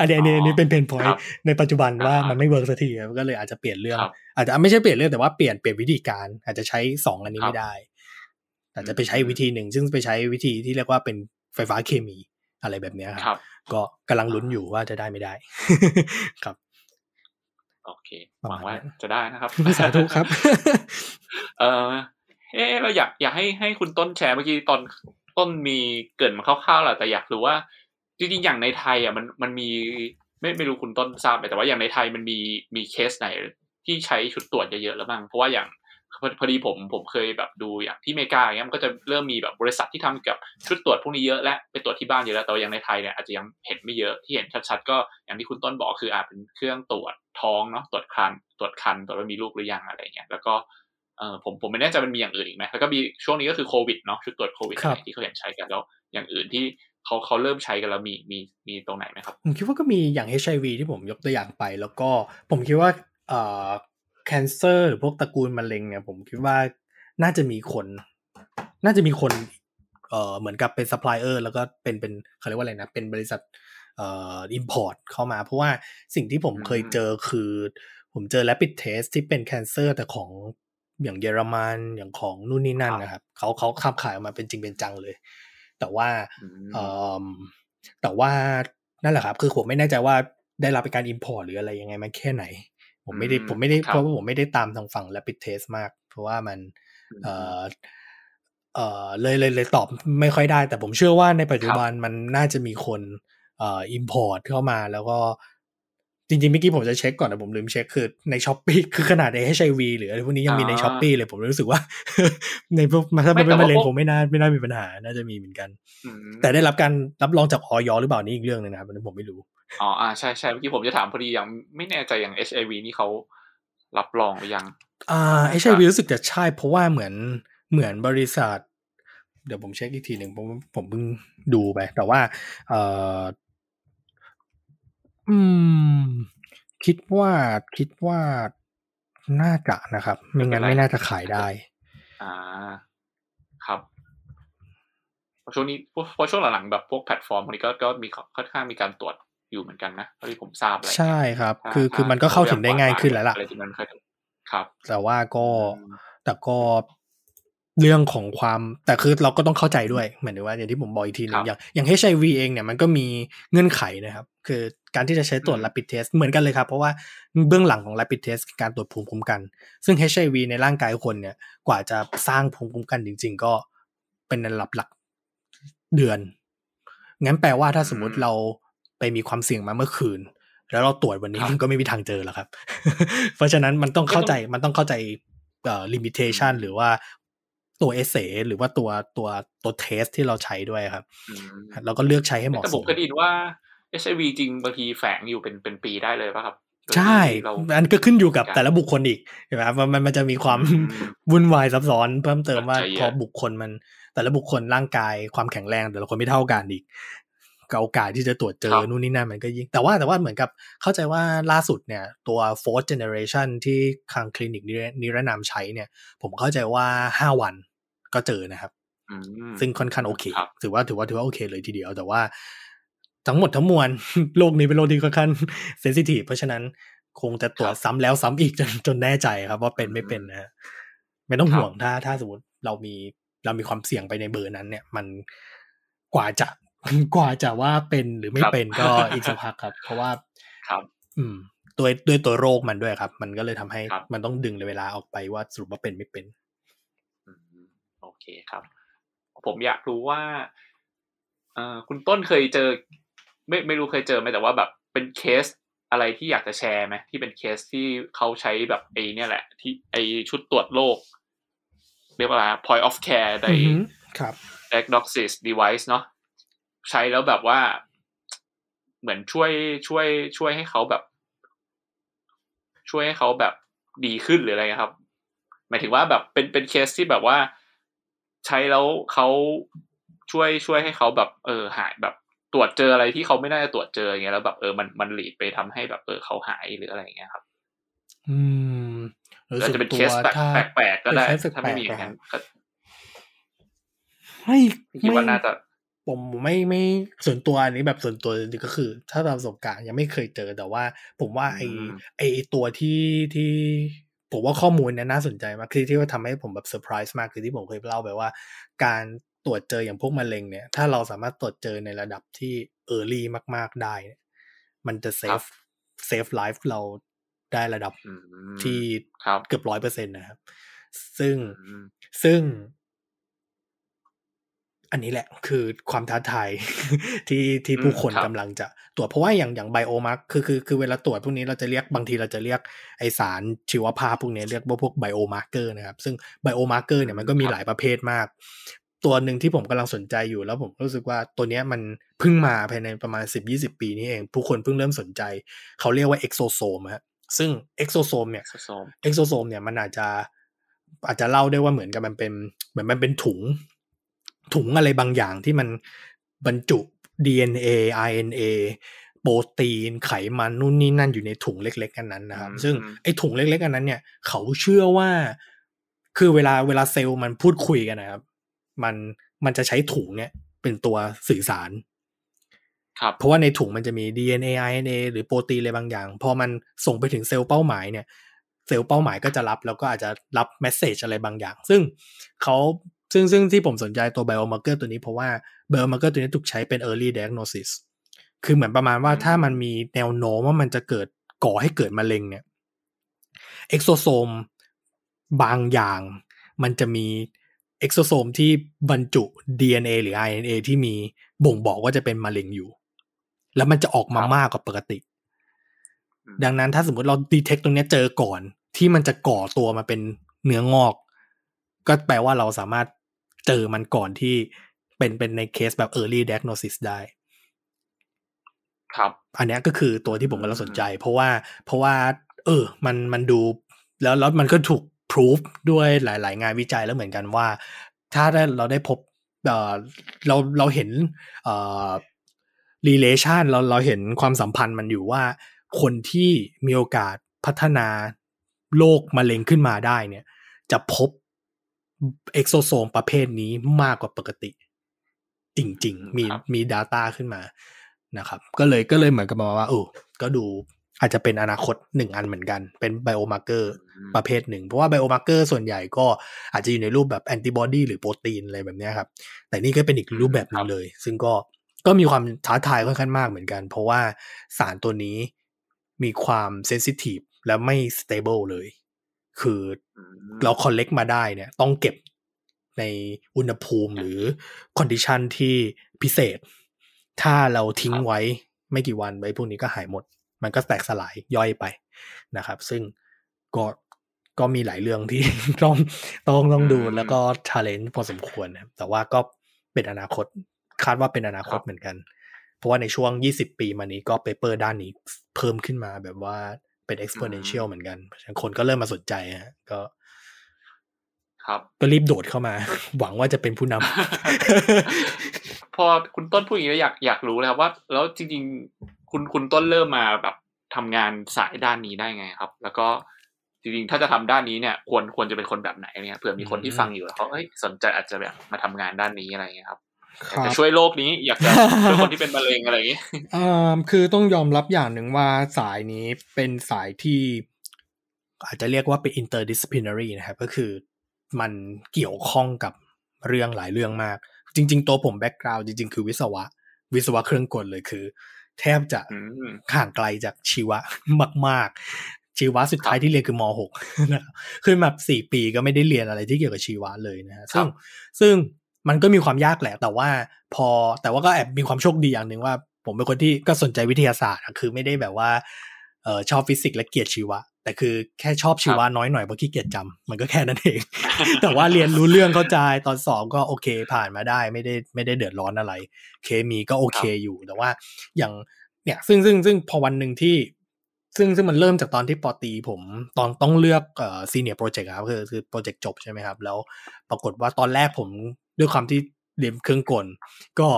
อันนี้อันนี้อันนี้เป็น pain point ครับในปัจจุบันว่าอ่ามัมันไม่ work สักทีครับก็เลยอาจจะเปลี่ยนเรื่องครับอาจจะไม่ใช่เปลี่ยนเรื่องแต่ว่าเปลี่ยนเปลี่ยนวิธีการ อาจจะใช้สองอันนี้ครับไม่ได้แต่จะไปใช้อืมวิธีหนึ่งซึ่งไปใช้วิธีที่เรียกว่าเป็นไฟฟ้าเคมีอะไรแบบเนี้ยคครับรับ ก็กำลังลุ้นอยู่ว่าจะได้ไม่ได้ ครับโอเคประหมาณวังว่านั้นจะได้นะครับสาธุครับ เออ เอะเราอยากอยากให้ให้คุณต้นแชร์เมื่อกี้ตอนต้นมีเกรินมาคร่าวๆแหละแต่อยากรู้ว่า จริงๆอย่างในไทยอะมันมันมีไม่ไม่รู้คุณต้นทราบไหมแต่ว่าอย่างในไทยมันมีมีเคสไหนที่ใช้ชุดตรวจเยอะๆแล้วบ้างเพราะว่าอย่างพอพอดีผมผมเคยแบบดูอย่างที่อเมริกาอย่างเงี้ยมันก็จะเริ่มมีแบบบริษัทที่ทำเกี่ยวกับชุดตรวจพวกนี้เยอะและไปตรวจที่บ้านเยอะแล้วแต่ว่าอย่างในไทยเนี่ยอาจจะยังเห็นไม่เยอะที่เห็นชัดๆก็อย่างที่คุณต้นบอกคืออาจเป็นเครื่องตรวจท้องเนาะตรวจคันตรวจคันตรวจว่ามีลูกหรือยังอะไรเงี้ยแล้วก็ เออผมผมไม่แน่ใจมันมีอย่างอื่นอีกไหมแล้วก็มีช่วงนี้ก็คือโควิดเนาะชุดตรวจโควิดครับอะไรที่เขาเห็นใช้กันแล้วอย่างอื่นที่เขาเขาเริ่มใช้กันแล้วมีมีมีตรงไหนไหมครับ ผมคิดว่าก็มีอย่าง HIV ที่ผมยกตัวอย่างไป แล้วก็ผมคิดว่าเอ่อ cancer หรือพวกตระกูลมะเร็งเนี่ยผมคิดว่าน่าจะมีคน น่าจะมีคนเอ่อเหมือนกับเป็น supplier แล้วก็เป็นเป็นเขาเรียกว่าอะไรนะ เป็นบริษัทเอ่อ import เข้ามา เพราะว่าสิ่งที่ผมเคยเจอคือ ผมเจอ rapid test ที่เป็น cancer แต่ของ อย่างเยอรมันอย่างของนู่นนี่นั่นครับนะครับเขาเขาขับขายออกมาเป็นจริงเป็นจังเลย แต่ว่าอืมเอ่อแต่ว่านั่นแหละครับ คือผมไม่แน่ใจว่าได้รับเป็นการ import หรืออะไรยังไงมันแค่ไหน ผมไม่ได้อืมผมไม่ได้ครับเพราะว่าผมไม่ได้ตามทางฝั่ง rapid test มาก เพราะว่ามันเอ่อเอ่อเลยเลยเลยตอบไม่ค่อยได้ แต่ผมเชื่อว่าในปัจจุบันมันน่าจะมีคนเอ่อ import เข้ามาแล้วก็ จริงๆเมื่อกี้ผมจะเช็คก่อนแต่ผมลืมเช็คคือในช้อปปีคือขนาดใน HIV หรืออะไรพวกนี้ยังมีในอ่าช้อปปีเลยผมรู้สึกว่า ในพวกถ้าไม่เป็นแต่ว่ามะเร็งพวกคงไม่น่าไม่น่ามีปัญหาน่าจะมีเหมือนกันอืมแต่ได้รับการรับรองจากออยหรือเปล่านี่อีกเรื่องหนึงนะครับอันนี้ผมไม่รู้อ๋ออ่าใช่ใช่เมื่อกี้ผมจะถามพอดีอย่างไม่แน่ใจอย่าง HIV นี่เขารับรองหรือยัง อ่าน่าจะ HIV รู้สึกจะใช่เพราะว่าเหมือนเหมือนบริษัท เดี๋ยวผมเช็คอีกทีหนึ่งผมผมเพิ่งดูไป แต่ว่าเอ่อ อืม คิดว่าคิดว่าน่าจะนะครับ ไม่งั้นไม่เป็นไรไม่น่าจะขายได้ อ่า ครับช่วงนี้เพราะช่วงหลังๆแบบพวกแพลตฟอร์มพวกนี้ก็ก็มีค่อนข้างมีการตรวจอยู่เหมือนกันนะที่ผมทราบอะไรใช่ครับ คือคือมันก็เข้าถึงได้ง่ายขึ้นแล้วล่ะอะไรที่มันเคยครับ แต่ว่าก็แต่ก็ เรื่องของความแต่คือเราก็ต้องเข้าใจด้วยเหมือนว่าอย่างที่ผมบอกอีกทีหนึงอย่างอย่าง HIV เองเนี่ยมันก็มีเงื่อนไขนะครับ คือการที่จะใช้ตรวจ rapid test เหมือนกันเลยครับ เพราะว่าเบื้องหลังของ rapid test คือการตรวจภูมิคุ้มกัน ซึ่ง HIV ในร่างกายคนเนี่ยกว่าจะสร้างภูมิคุ้มกันจริง ๆ ก็เป็นในระดับหลักเดือน งั้นแปลว่าถ้าสมมุติเราไปมีความเสี่ยงมาเมื่อคืน แล้วเราตรวจวันนี้มันก็ไม่มีทางเจอแล้วครับ เพราะฉะนั้นมันต้องเข้าใจมันต้องเข้าใจเอ่อ limitation หรือว่า ตัวเอเซหรือว่าตัวตัวตัวเทสที่เราใช้ด้วยครับเราก็เลือกใช้ให้เหมาะแต่สผมมเคยได้ยินว่า HIV จริงบางทีแฝงอยู่เป็นเป็นปีได้เลยป่ะครับใช่เราอันก็ขึ้นอยู่กับแต่ละบุคคลอีกใช่ไหมครับมันมันมันจะมีความอืมวุ่นวายซับซ้อนเพิ่มเติมว่าปัจจัยเยพออะบุคคลมันแต่ละบุคคลร่างกายความแข็งแรงแต่ละคนไม่เท่ากันอีกก็โอกาสที่จะตรวจเจอนู่นนี่นั่นมันก็ยิ่งแต่ว่าแต่ว่าเหมือนกับเข้าใจว่าล่าสุดเนี่ย ตัว fourth generation ที่ทางคลินิกนิรนิรนามใช้เนี่ย ผมเข้าใจว่าห้าวัน ก็เจอนะครับอืมซึ่งค่อนข้างโอเคครับถือว่าถือว่าถือว่าโอเคเลยทีเดียว แต่ว่าทั้งหมดทั้งมวลโลกนี้เป็นโลกที่ค่อนข้าง sensitive เพราะฉะนั้นคงจะตรวจซ้ำแล้วซ้ำอีกจนจนแน่ใจครับ ว่าเป็นไม่เป็นนะฮะไม่ต้องห่วงถ้าถ้าสมมติเรามีเรามีความเสี่ยงไปในเบอร์นั้น เนี่ย มันกว่าจะกว่าจะว่าเป็นหรือไม่เป็นก็อีกสักพักครับ เพราะว่าครับ อืมด้วยด้วยตัวโรคมันด้วยครับ มันก็เลยทำให้ครับมันต้องดึงเวลาออกไปว่าสรุปว่าเป็นไม่เป็นอืมโอ เคครับ ผมอยากรู้ว่าเอ่อคุณต้นเคยเจอ ไม่ไม่รู้เคยเจอไหมแต่ว่าแบบเป็นเคสอะไรที่อยากจะแชร์ไหมที่เป็นเคสที่เขาใช้แบบไอ้เนี่ยแหละ ที่ไอ้ชุดตรวจโรคเรียกว่าอะไรนะ point of care ในอือหือครับ diagnosis device เนาะใช้แล้วแบบว่า เหมือนช่วยช่วย ช่วยให้เขาแบบ ช่วยให้เขาแบบดีขึ้นหรืออะไรเงี้ยครับ หมายถึงว่าแบบเป็นเป็นเคสที่แบบว่า ใช้แล้วเขาช่วยช่วยให้เขาแบบเออหายแบบตรวจเจออะไรที่เขาไม่น่าจะตรวจเจออย่างเงี้ยแล้วแบบเออมันมันหลีดไปทำให้แบบเออเขาหายหรืออะไรอย่างเงี้ยครับ อืมรู้อาจสึกจะเป็นตัเควสแปลกถ้าแปลกๆก็ได้เป็นเคสถ้าไม่มีอแปลย่ากงนั้นๆก็ไม่คิดไม่ว่าน่าจะผมไม่ไม่ส่วนตัวอันนี้แบบส่วนตัวจริงๆก็คือ ถ้าตามประสบการณ์ยังไม่เคยเจอแต่ว่า ผมว่าไออืมไอไอ้ตัวที่ที่ ผมว่าข้อมูลเนี่ยน่าสนใจมากคือที่ว่าทำให้ผมแบบเซอร์ไพรส์มากคือที่ผมเคยเล่าไปว่า การตรวจเจออย่างพวกมะเร็งเนี่ย ถ้าเราสามารถตรวจเจอในระดับที่ early มาก ๆได้เนี่ยมันจะเซฟครับ save life เราได้ระดับอืมที่ครับเกือบร้อยเปอร์เซ็นต์นะครับ ซึ่งอืมซึ่ง อันนี้แหละคือความท้าทายที่ที่อืมผู้คนครับกำลังจะตรวจเพราะว่าอย่างอย่าง biomar คือคือคือเวลาตรวจพวกนี้เราจะเรียกบางทีเราจะเรียกไอสารชีวภาพพวกนี้เรียกว่าพวก biomarker นะครับ ซึ่ง biomarker เนี่ยมันก็มีครับหลายประเภทมาก ตัวหนึ่งที่ผมกำลังสนใจอยู่แล้วผมรู้สึกว่าตัวเนี้ยมันเพิ่งมาภายในประมาณ 10-20 ปีนี้เอง ผู้คนเพิ่งเริ่มสนใจ เขาเรียกว่า exosome ฮะซึ่ง exosome เนี่ย some exosome เนี่ยมันอาจจะอาจจะเล่าได้ว่าเหมือนกับมันเป็นเหมือนมันเป็นถุง ถุงอะไรบางอย่างที่มันบรรจุ DNA RNA โปรตีนไขมันนู่นนี่นั่นอยู่ในถุงเล็กๆอันนั้นนะครับอืมซึ่งไอ้ถุงเล็กๆอันนั้นเนี่ย เขาเชื่อว่า คือเวลาเวลาเซลล์มันพูดคุยกันนะครับ มันมันจะใช้ถุงเนี่ย เป็นตัวสื่อสารครับเพราะว่าในถุงมันจะมี DNA RNA หรือโปรตีนอะไรบางอย่าง พอมันส่งไปถึงเซลล์เป้าหมายเนี่ย เซลล์เป้าหมายก็จะรับแล้วก็อาจจะรับ message อะไรบางอย่าง ซึ่งเขา ซึ่งซึ่งที่ผมสนใจตัว biomarker ตัวนี้เพราะว่า biomarker ตัวนี้ถูกใช้เป็น early diagnosis คือเหมือนประมาณว่าอืมถ้ามันมีแนวโน้มว่ามันจะเกิดก่อให้เกิดมะเร็งเนี่ย exosome บางอย่างมันจะมี exosome ที่บรรจุ DNA หรือ RNA ที่มีบ่งบอกว่าจะเป็นมะเร็งอยู่ แล้วมันจะออกมาครับมากกว่าปกติอืมดังนั้นถ้าสมมติเราดีเทคตรงเนี้ยเจอก่อนที่มันจะก่อตัวมาเป็นเนื้องอก ก็แปลว่าเราสามารถ เจอมันก่อนที่เป็นเป็นในเคสแบบ early diagnosis ได้ครับ อันเนี้ยก็คือตัวที่ผมกำลังสนใจ เพราะว่าเพราะว่า เออ มันมันดู แล้วแล้วมันก็ถูกพิสูจด้วยหลาย ๆ งานวิจัยแล้วเหมือนกันว่า ถ้าได้เราได้พบเออเราเราเห็นเอ่อ relation เราเราเห็นความสัมพันธ์มันอยู่ว่า คนที่มีโอกาสพัฒนาโรคมะเร็งขึ้นมาได้เนี่ย จะพบ exosome ประเภทนี้มากกว่าปกติ จริง ๆ มีครับมี Data ขึ้นมานะครับ ก็เลยก็เลยเหมือนกับมาว่าโอ้ก็ดูอาจจะเป็นอนาคตหนึ่งอันเหมือนกัน เป็น biomarker ประเภทหนึ่ง เพราะว่า biomarker ส่วนใหญ่ก็อาจจะอยู่ในรูปแบบแอนติบอดีหรือโปรตีนอะไรแบบเนี้ยครับ แต่นี่ก็เป็นอีกรูปแบบหนึ่งครังบเลย ซึ่งก็ก็มีความท้าทายค่อนข้างมากเหมือนกัน เพราะว่าสารตัวนี้มีความ sensitive และไม่ stable เลย คืออืมเรา collect มาได้เนี่ย ต้องเก็บในอุณหภูมิหรือ condition ที่พิเศษ ถ้าเราทิ้งไว้ไม่กี่วันไว้พวกนี้ก็หายหมด มันก็แตกสลายย่อยไปนะครับ ซึ่งก็ก็มีหลายเรื่องที่ต้องต้องต้องดูแล้วก็ challenge พอสมควรนะครับแต่ว่าก็เป็นอนาคตคาดว่าเป็นอนาคตเหมือนกัน เพราะว่าในช่วง 20 ปีมานี้ก็ paper ด้านนี้เพิ่มขึ้นมาแบบว่า เป็น exponential เหมือนกันเพราะฉะนั้นคนก็เริ่มมาสนใจฮะก็ ครับก็รีบโดดเข้ามา หวังว่าจะเป็นผู้นำพอคุณต้นพูดอย่างนี้แล้วอยากอยากรู้เลยครับว่า แล้วจริง ๆ คุณคุณต้นเริ่มมาแบบทำงานสายด้านนี้ได้ไงครับ แล้วก็จริงๆ ถ้าจะทำด้านนี้เนี่ย ควรควรจะเป็นคนแบบไหนเนี่ยเผื่อมีคนที่ฟังอยู่แล้วเขาเอ้ยสนใจอาจจะแบบมาทำงานด้านนี้อะไรอย่างเงี้ยครับ อยากจะช่วยโลกนี้ อยากจะช่วยคนที่เป็นมะเร็งอะไรอย่างเงี้ยอ่าคือต้องยอมรับอย่างหนึ่งว่าสายนี้เป็นสายที่ อาจจะเรียกว่าเป็น interdisciplinary นะครับ ก็คือมันเกี่ยวข้องกับเรื่องหลายเรื่องมาก จริง ๆ ตัวผม background จริง ๆ คือวิศวะ วิศวะเครื่องกลเลยคือ แทบจะอืมห่างไกลจากชีวะมาก ๆ ชีวะสุดท้ายที่เรียนคือม .6 นะครับคือแบบสี่ปีก็ไม่ได้เรียนอะไรที่เกี่ยวกับชีวะเลยนะฮะซึ่งซึ่ง มันก็มีความยากแหละ แต่ว่าพอแต่ว่าก็แอบมีความโชคดีอย่างหนึ่งว่า ผมเป็นคนที่ก็สนใจวิทยาศาสตร์อะคือไม่ได้แบบว่าเออชอบฟิสิกส์และเกลียดชีวะ แต่คือแค่ชอบชีวะน้อยหน่อยเพราะขี้เกียจจำมันก็แค่นั้นเอง แต่ว่าเรียนรู้เรื่องเข้าใจตอนสอบก็โอเคผ่านมาได้ไม่ได้ไม่ได้เดือดร้อนอะไร เคมีก็โอเคอยู่แต่ว่าอย่างเนี่ยซึ่งซึ่งซึ่งพอวันหนึ่งที่ซึ่งซึ่งมันเริ่มจากตอนที่ปอตรีผมตอนต้องเลือกเอ่อซีเนียร์โปรเจกต์ครับคือคือโปรเจกต์จบใช่ไหมครับ แล้วปรากฏว่าตอนแรกผม ด้วยความที่เรียนเครื่องกล ก็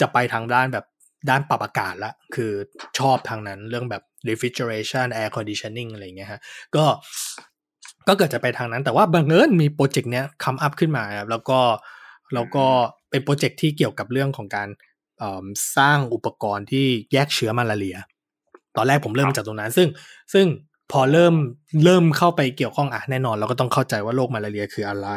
จะไปทางด้านแบบด้านปรับอากาศละ คือชอบทางนั้นเรื่องแบบ refrigeration air conditioning อะไรอย่างเงี้ยฮะ ก็ก็เกิดจะไปทางนั้น แต่ว่าบังเอิญมีโปรเจกต์เนี้ยคัมอัพขึ้นมาครับแล้วก็แล้วก็เป็นโปรเจกต์ที่เกี่ยวกับเรื่องของการเอิ่มสร้างอุปกรณ์ที่แยกเชื้อมาลาเรีย ตอนแรกผมเริ่มมาจากตรงนั้น ซึ่งซึ่ง พอเริ่มเริ่มเข้าไปเกี่ยวข้องอะแน่นอน เราก็ต้องเข้าใจว่าโรคมาลาเรียคืออะไร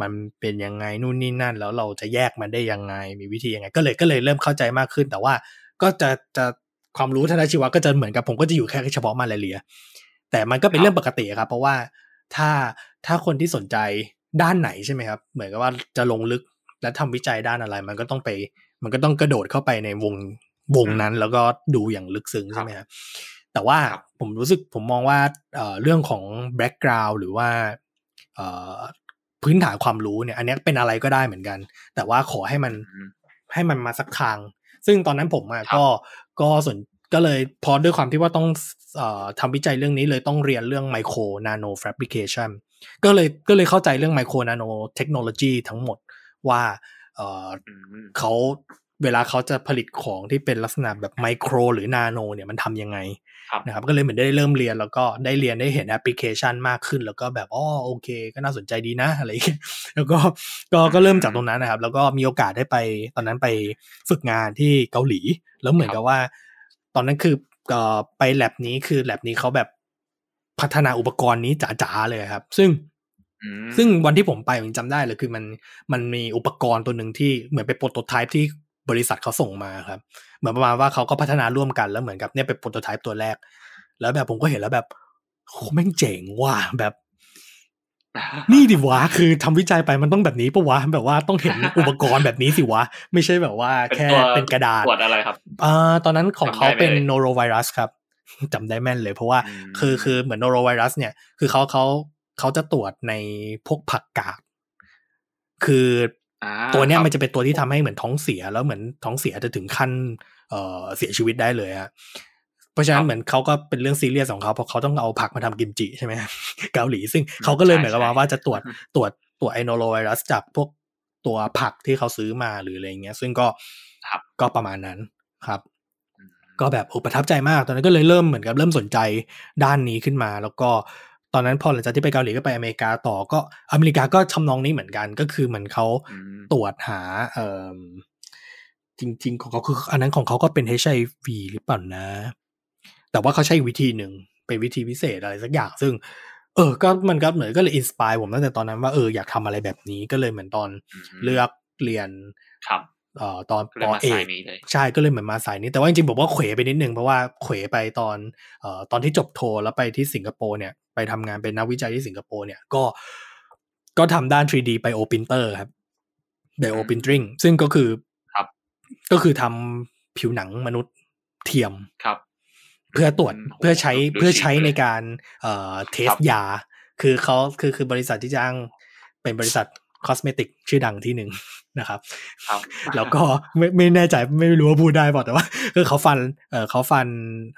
มันเป็นยังไงนู่นนี่นั่น แล้วเราจะแยกมันได้ยังไง มีวิธียังไง ก็เลยก็เลยเริ่มเข้าใจมากขึ้น แต่ว่าก็จะจะความรู้ทางด้านชีวะก็จะเหมือนกับผมก็จะอยู่แค่เฉพาะมาลาเรีย แต่มันก็เป็นเรื่องปกติครับ เพราะว่าถ้าถ้าคนที่สนใจด้านไหนใช่ไหมครับ เหมือนกับว่าจะลงลึกและทำวิจัยด้านอะไร มันก็ต้องไป มันก็ต้องกระโดดเข้าไปในวงวงนั้น แล้วก็ดูอย่างลึกซึ้งใช่ไหมครับ แต่ว่าครับผมรู้สึกผมมองว่าเอ่อเรื่องของ background หรือว่าเอ่อพื้นฐานความรู้เนี่ย อันเนี้ยเป็นอะไรก็ได้เหมือนกัน แต่ว่าขอให้มันอืมให้มันมาสักทาง ซึ่งตอนนั้นผมอะครับก็ก็สนก็เลยพอด้วยความที่ว่าต้องเอ่อทำวิจัยเรื่องนี้เลยต้องเรียนเรื่องไมโครนาโนแฟบริเคชันก็เลยก็เลยเข้าใจเรื่องไมโครนาโนเทคโนโลยีทั้งหมดว่าเอ่ออืมเขา เวลาเขาจะผลิตของที่เป็นลักษณะแบบไมโครหรือนาโนเนี่ยมันทำยังไงครับนะครับก็เลยเหมือนได้เริ่มเรียนแล้วก็ได้เรียนได้เห็นแอปพลิเคชันมากขึ้น แล้วก็แบบอ๋อโอเค ก็น่าสนใจดีนะอะไรอย่างเงี้ยแล้วก็ก็ก็เริ่มจากตรงนั้นนะครับ แล้วก็มีโอกาสได้ไปตอนนั้นไปฝึกงานที่เกาหลี แล้วเหมือนกับว่า ตอนนั้นคือเอ่อไปแลบนี้คือแลบนี้เขาแบบพัฒนาอุปกรณ์นี้จ๋าๆเลยครับ ซึ่งอืมซึ่งวันที่ผมไปผมจำได้เลยคือมันมันมีอุปกรณ์ตัวหนึ่งที่เหมือนเป็นโปรโตไทป์ที่ บริษัทเขาส่งมาครับ เหมือนประมาณว่าเขาก็พัฒนาร่วมกันแล้วเหมือนกับเนี่ยเป็นโปรโตไทป์ตัวแรก แล้วแบบผมก็เห็นแล้วแบบโหแม่งเจ๋งว่ะแบบ นี่ดิวะคือทำวิจัยไปมันต้องแบบนี้ปะวะแบบว่าต้องเห็นอุปกรณ์แบบนี้สิวะ ไม่ใช่แบบว่าเป็นแค่ตัวเป็นกระดาษตรวจอะไรครับอ่าตอนนั้นของเขาเป็นจำได้ไหมโนโรไวรัสครับจำได้แม่นเลย เพราะว่าอืมคือคือเหมือนโนโรไวรัส เนี่ย คือเขาเขาเขาจะตรวจในพวกผักกาดคืออ่า ตัวเนี้ยครับมันจะเป็นตัวที่ทำให้เหมือนท้องเสียแล้วเหมือนท้องเสียจะถึงขั้นเอ่อเสียชีวิตได้เลยฮะเพราะฉะนั้นเหมือนเขาก็เป็นเรื่องซีเรียสของเขาเพราะเขาต้องเอาผักมาทำกิมจิใช่ไหมเกาหลีซึ่งเขาก็เลยเหมือนกับว่าว่าจะตรวจตรวจตรวจไอโนโรไวรัสจากพวกตัวผักที่เขาซื้อมาหรืออะไรเงี้ย ซึ่งก็ครับก็ประมาณนั้นครับอืมก็แบบโอ้ประทับใจมากตอนนั้นก็เลยเริ่มเหมือนกับเริ่มสนใจด้านนี้ขึ้นมา แล้วก็ ตอนนั้นพอหลังจากที่ไปเกาหลีก็ไปอเมริกาต่อก็อเมริกาก็ทำนองนี้เหมือนกันก็คือเหมือนเขาอืมตรวจหาเอ่อจริง ๆ ของเขาคืออันนั้นของเขาก็เป็น HIV หรือเปล่านะ แต่ว่าเขาใช้วิธีหนึ่งเป็นวิธีพิเศษอะไรสักอย่างซึ่ง เออ ก็มันก็เหมือนก็เลยอินสปายผมตั้งแต่ตอนนั้นว่าเอออยากทำอะไรแบบนี้ก็เลยเหมือนตอนเลือกเรียนครับ เอ่อตอนก็เลยปมาเอสายกนี้เลยใช่ก็เลยเหมือนมาสายนี้ แต่ว่าจริงๆผมว่าเขวไปนิดนึงเพราะว่าเขวไปตอนเอ่อตอนที่จบโทแล้วไปที่สิงคโปร์เนี่ยไปทำงานเป็นนักวิจัยที่สิงคโปร์เนี่ยก็ก็ทำด้าน 3D ไปโอปินเตอร์ครับไบโอปินทริงซึ่งก็คือครับก็คือทำผิวหนังมนุษย์เทียมครับ เพื่อตรวจอืมเพื่อใช้ดูเพื่อฉีกใช้เลยในการเอ่อ test ครับยา คือเขาคือคือบริษัทที่จ้างเป็นบริษัท cosmetic ชื่อดังที่หนึ่งนะครับครับ แล้วก็ไม่ไม่แน่ใจไม่รู้ว่าพูดได้เปล่าแต่ว่า คือเขา fund เออเขา fund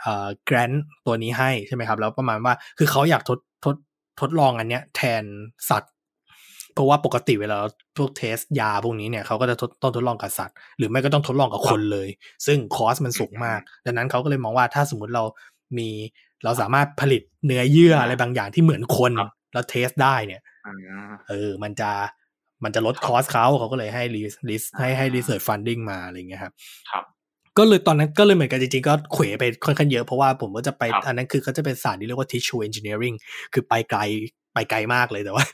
เอ่อ grant ตัวนี้ให้ใช่ไหมครับ แล้วประมาณว่าคือเขาอยากทดทดทดลองอันเนี้ยแทนสัตว์เพราะว่าปกติเวลาพวก test ยาพวกนี้เนี่ยเขาก็จะทดต้องทดลองกับสัตว์ หรือไม่ก็ต้องทดลองกับคนเลย ซึ่ง cost มันสูงมาก ดังนั้นเขาก็เลยมองว่าถ้าสมมุติเรามีเราสามารถผลิตเนื้อเยื่ออะไรบางอย่างที่เหมือนคนครับแล้ว test ได้เนี่ยอ่าเออ มันจะ มันจะลดครับคอสเขาเขาก็เลยให้ release ให้ให้ research funding มาอะไรเงี้ยครับครับ ก็เลยตอนนั้นก็เลยเหมือนกันจริงๆ ก็เขวไปค่อนข้างเยอะเพราะว่าผมก็จะไปครับอันนั้นคือเขาจะเป็นศาสตร์ที่เรียกว่า tissue engineering คือไปไกลไปไกลมากเลยแต่ว่า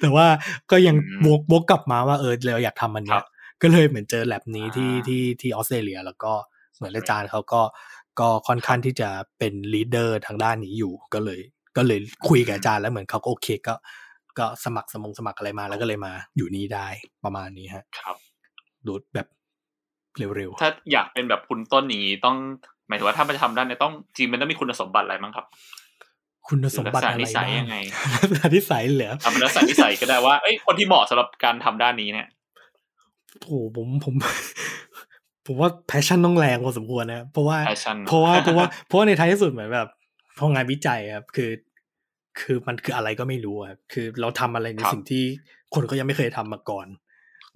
แต่ว่าก็ยังอืมวกวกกลับมาว่าเออเราอยากทำมันเนี้รับก็เลยเหมือนเจอแลบนี้ที่อ่าที่ที่ออสเตรเลีย แล้วก็เหมือนอาจารย์เขาก็ก็ค่อนข้างที่จะเป็น leader ทางด้านนี้อยู่ ก็เลย ก็เลยคุยกับอาจารย์แล้วเหมือนเขาก็โอเคก็ ก็สมัครสมงสมัครอะไรมาแล้วก็เลยมาอยู่นี่ได้ประมาณนี้ฮะ ครับดูแบบเร็วถ้าอยากเป็นแบบคุณต้นอย่างนี้ต้องหมายถึงว่าถ้ามันจะทำได้เนี่ยต้องจริงมันต้องมีคุณสมบัติอะไรบ้างครับๆคุณสมบัติอะไรลักษณะนิสัยบ้างยังไงลักษณะนิสัยเหรอทำเป็นลักษณะนิสัยก็ได้ว่าเอ้ยคนที่เหมาะสำหรับการทำด้านนี้เนี่ยโอ้ผมผมผมว่า passion ต้องแรงพอสมควรนะเพราะว่า passion เพราะว่าเพราะว่าเพราะว่าในท้ายที่สุดเหมือนแบบพองานวิจัยครับ คือ คือมันคืออะไรก็ไม่รู้อะครับคือเราทำอะไรในครับสิ่งที่คนก็ยังไม่เคยทำมาก่อน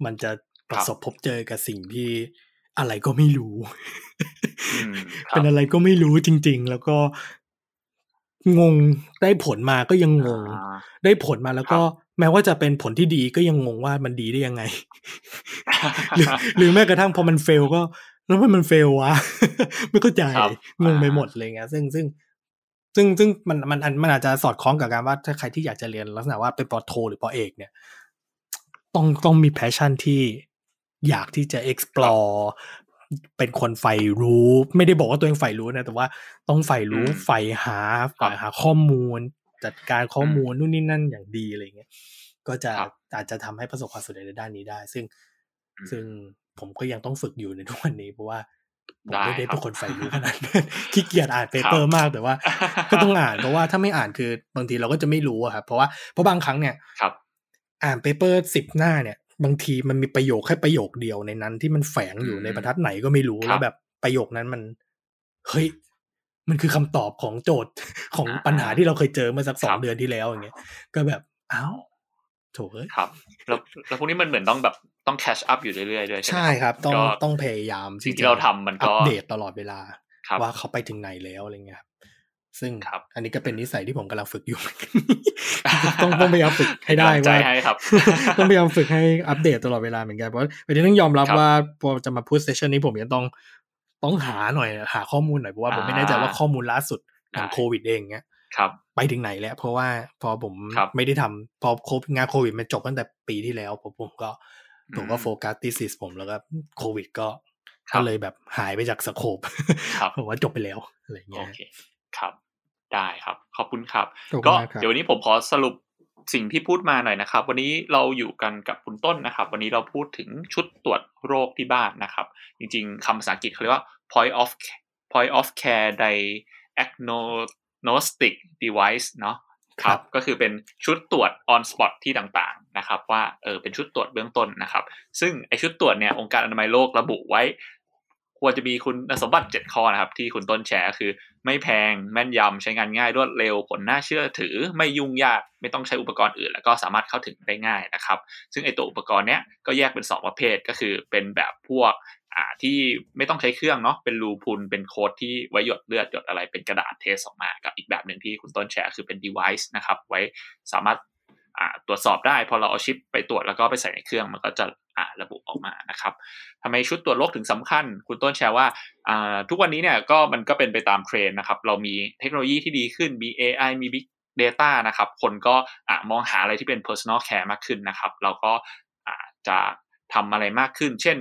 มันจะประสบพบเจอกับสิ่งที่อะไรก็ไม่รู้อืมครัเป็บนอะไรก็ไม่รู้จริง ๆ แล้วก็งงได้ผลมาก็ยังงงอ่าได้ผลมาแล้วก็ครับแม้ว่าจะเป็นผลที่ดีก็ยังงงว่ามันดีได้ยังไงหรือหรือแม้กระทั่งพอมันเฟลก็ แล้วมันมันเฟลวะ ไม่เข้าใจครับงงไปอ่าหมดเลยเงี้ยซึ่งซึ่ง ซึ่งซึ่งมันมันมันมันอาจจะสอดคล้องกับการว่าถ้าใครที่อยากจะเรียนลักษณะว่าเป็นปอโท หรือปอเอก เนี่ย ต้องต้องมี passion ที่อยากที่จะ explore เป็นคนใฝ่รู้ ไม่ได้บอกว่าตัวเองใฝ่รู้นะแต่ว่าต้องใฝ่รู้อืมใฝ่หาใฝ่หาข้อมูล จัดการข้อมูลนู่นนี่นั่นอย่างดีอะไรเงี้ยก็จะครับอาจจะทำให้ประสบความสำเร็จในด้านนี้ได้ ซึ่งอืมซึ่งผมก็ยังต้องฝึกอยู่ในทุกวันนี้เพราะว่า ผมได้ไม่ได้ครับเป็นคนใฝ่รู้ขนาดนั้นขี้เกียจอ่าน paper มากแต่ว่า ก็ต้องอ่านเพราะว่าถ้าไม่อ่านคือบางทีเราก็จะไม่รู้อะครับเพราะว่าเพราะบางครั้งเนี่ยครับ อ่านเปเปอร์สิบหน้าเนี่ย บางทีมันมีประโยคแค่ประโยคเดียวในนั้น ที่มันแฝงอยู่อืมในบรรทัดไหนก็ไม่รู้ครับแล้วแบบประโยคนั้นมันเฮ้ยมันคือคำตอบของโจทย์ของอ่าปัญหาที่เราเคยเจอเมื่อสักสอคงรับเดือนที่แล้วอย่างเงี้ยก็แบบอ้าว โถเอ้ยครับแล้วแล้วพวกนี้มันเหมือนต้องแบบต้อง catch up อยู่เรื่อยๆด้วยใช่ไหมใช่ครับ ต้องก็ต้องพยายามสิ่งที่เราทำมันก็อัปเดตตลอดเวลาครับว่าเขาไปถึงไหนแล้วอะไรเงี้ยครับซึ่งครับอันนี้ก็เป็นนิสัยที่ผมกำลังฝึกอยู่ ต้องต้องพยายามฝึกให้ได้เป็นกำลังใจว่าให้ครับต้องพยายามฝึกให้อัปเดตตลอดเวลาเหมือนกันเพราะประเด็นต้องยอมรับครับว่าพอจะมาพูดเซสชันนี้ผมยังต้องต้องหาหน่อยหาข้อมูลหน่อยเพราะว่าผมไม่แน่ใจว่าข้อมูลล่าสุดของได้โควิดเองเนี้ยครับ ไปถึงไหนแล้ว เพราะว่าพอผมครับไม่ได้ทำพอโควิดงานโควิดมันจบตั้งแต่ปีที่แล้วผมผมก็ผมก็อืมโฟกัสทีสิสผมแล้วก็โควิดก็ครับก็เลยแบบหายไปจากสโคปครับผมว่าจบไปแล้วอะไรโอเงี้ยเคครับ ได้ครับ ขอบคุณครับขอบคุณก็มากครับเดี๋ยววันนี้ผมขอสรุปสิ่งที่พูดมาหน่อยนะครับ วันนี้เราอยู่กันกับคุณต้นนะครับ วันนี้เราพูดถึงชุดตรวจโรคที่บ้านนะครับ จริง ๆคำภาษาอังกฤษเขาเรียกว่า point of point of care diagnostic device เนาะครับก็คือเป็นชุดตรวจ on spot ที่ต่างๆนะครับ ว่าเออเป็นชุดตรวจเบื้องต้นนะครับ ซึ่งไอชุดตรวจเนี่ยองค์การอนามัยโลกระบุไว้ ควรจะมีคุณสมบัติ 7 ข้อนะครับ ที่คุณต้นแชร์คือ ไม่แพงแม่นยำใช้งานง่ายรวดเร็ว ผลน่าเชื่อถือ ไม่ยุ่งยากไม่ต้องใช้อุปกรณ์อื่น แล้วก็สามารถเข้าถึงได้ง่ายนะครับ ซึ่งไอตัวอุปกรณ์เนี้ยก็แยกเป็น 2 ประเภทก็คือเป็นแบบพวก อ่าที่ไม่ต้องใช้เครื่องเนาะเป็นรูพุนเป็นโค้ดที่ไว้หยดเลือดหยดอะไรเป็นกระดาษเทสออกมากับอีกแบบหนึ่งที่คุณต้นแชร์คือเป็น device นะครับ ไว้สามารถตรวจสอบได้ พอเราเอาชิปไปตรวจแล้วก็ไปใส่ในเครื่องมันก็จะระบุออกมานะครับทำไมชุดตรวจโรคถึงสำคัญ คุณต้นแชร์ว่าทุกวันนี้เนี่ยก็มันก็เป็นไปตามเทรนนะครับ เรามีเทคโนโลยีที่ดีขึ้น มี AI มี Big Data นะครับ คนก็มองหาอะไรที่เป็น personal care มากขึ้นนะครับ เราก็จะทำอะไรมากขึ้น เช่น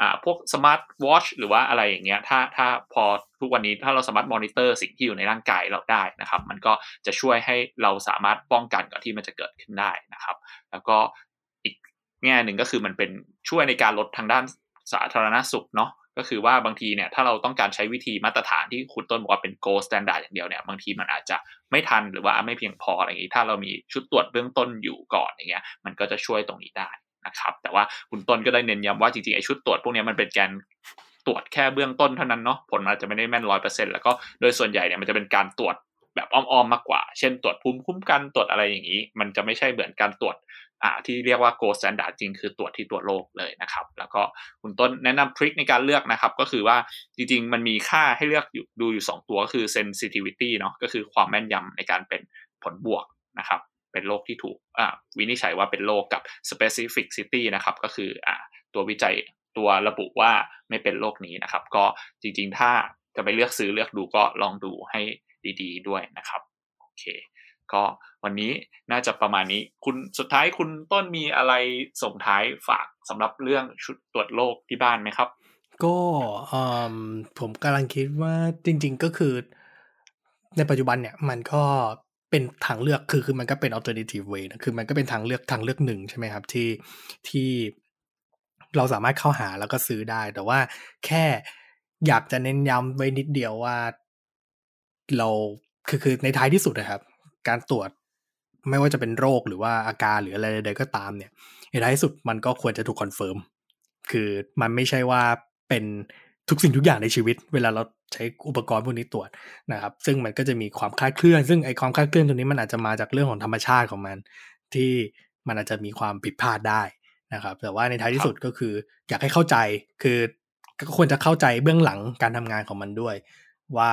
อ่าพวก smart watch หรือว่าอะไรอย่างเงี้ยถ้าถ้าพอทุกวันนี้ถ้าเราสามารถมอนิเตอร์สิ่งที่อยู่ในร่างกายเราได้นะครับ มันก็จะช่วยให้เราสามารถป้องกันก่อนที่มันจะเกิดขึ้นได้นะครับ แล้วก็อีกแง่หนึ่งก็คือมันเป็นช่วยในการลดทางด้านสาธารณสุขเนาะก็คือว่าบางทีเนี่ยถ้าเราต้องการใช้วิธีมาตรฐานที่คุณต้นบอกว่าเป็น gold standard อย่างเดียวเนี่ยบางทีมันอาจจะไม่ทันหรือว่าไม่เพียงพออะไรอย่างนี้ ถ้าเรามีชุดตรวจเบื้องต้นอยู่ก่อนอย่างเงี้ยมันก็จะช่วยตรงนี้ได้ นะครับแต่ว่าคุณต้นก็ได้เน้นย้ำว่าจริงๆไอ้ชุดตรวจพวกนี้มันเป็นการตรวจแค่เบื้องต้นเท่านั้นเนาะผลมันจะไม่ได้แม่นร้อยเปอร์เซ็นต์แล้วก็โดยส่วนใหญ่เนี่ยมันจะเป็นการตรวจแบบอ้อมๆมากกว่า เช่นตรวจภูมิคุ้มกันตรวจอะไรอย่างนี้ มันจะไม่ใช่เหมือนการตรวจอ่าที่เรียกว่า gold standard จริงคือตรวจที่ตัวโรคเลยนะครับ แล้วก็คุณต้นแนะนำทริคในการเลือกนะครับ ก็คือว่าจริงๆ มันมีค่าให้เลือกอยู่ดูอยู่ 2 ตัวก็คือ sensitivity เนาะก็คือความแม่นยำในการเป็นผลบวกนะครับ เป็นโรคที่ถูกวินิจฉัยว่าเป็นโรคกับ specificity นะครับ ก็คืออตัววิจัยตัวระบุว่าไม่เป็นโรคนี้นะครับ ก็จริงๆ ถ้าจะไปเลือกซื้อเลือกดูก็ลองดูให้ดีๆ ด้วยนะครับโอเค ก็วันนี้น่าจะประมาณนี้คุณสุดท้ายคุณต้นมีอะไรส่งท้ายฝากสำหรับเรื่องชุดตรวจโรคที่บ้านไหมครับ ก็ผมกำลังคิดว่าจริง ๆ ก็คือในปัจจุบันเนี่ยมันก็ เป็นทางเลือกคือคือมันก็เป็น alternative way นะคือมันก็เป็นทางเลือกทางเลือกหนึ่งใช่ไหมครับที่ที่เราสามารถเข้าหาแล้วก็ซื้อได้ แต่ว่าแค่อยากจะเน้นย้ำไว้นิดเดียวว่าเราคือคือในท้ายที่สุดนะครับ การตรวจไม่ว่าจะเป็นโรคหรือว่าอาการหรืออะไรใดๆก็ตามเนี่ยในท้ายที่สุดมันก็ควรจะถูก confirm คือมันไม่ใช่ว่าเป็น ทุกสิ่งทุกอย่างในชีวิต เวลาเราใช้อุปกรณ์พวกนี้ตรวจนะครับ ซึ่งมันก็จะมีความคลาดเคลื่อน ซึ่งไอความคลาดเคลื่อนตรงนี้มันอาจจะมาจากเรื่องของธรรมชาติของมัน ที่มันอาจจะมีความผิดพลาดได้นะครับ แต่ว่าในท้ายที่สุดก็คือ อยากให้เข้าใจคือก็ควรจะเข้าใจเบื้องหลังการทำงานของมันด้วย ว่า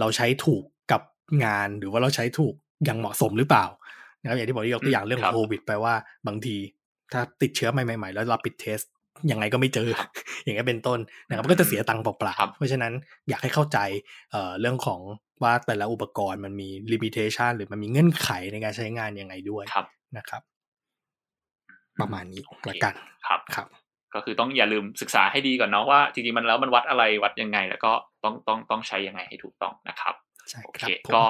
เราใช้ถูกกับงานหรือว่าเราใช้ถูกอย่างเหมาะสมหรือเปล่านะครับอย่างที่บอกที่ยกตัวอย่างเรื่องของโควิดไปว่าบางทีถ้าติดเชื้อใหม่ๆแล้วเราปิดเทส ยังไงก็ไม่เจอ อย่างนี้เป็นต้นนะครับมันก็จะเสียตังค์เปล่าๆเพราะฉะนั้นอยากให้เข้าใจเอ่อเรื่องของว่าแต่ละอุปกรณ์มันมีลิมิเ t ชันหรือมันมีเงื่อนไขในการใช้งานยังไงด้วยนะครับ ประมาณนี้ละกันครับครับ ก็คือต้องอย่าลืมศึกษาให้ดีก่อนเนาะว่าจริงๆมันแล้วมันวัดอะไรวัดยังไง แล้วก็ต้องต้องต้องใช้ยังไงให้ถูกต้องนะครับโอเคก็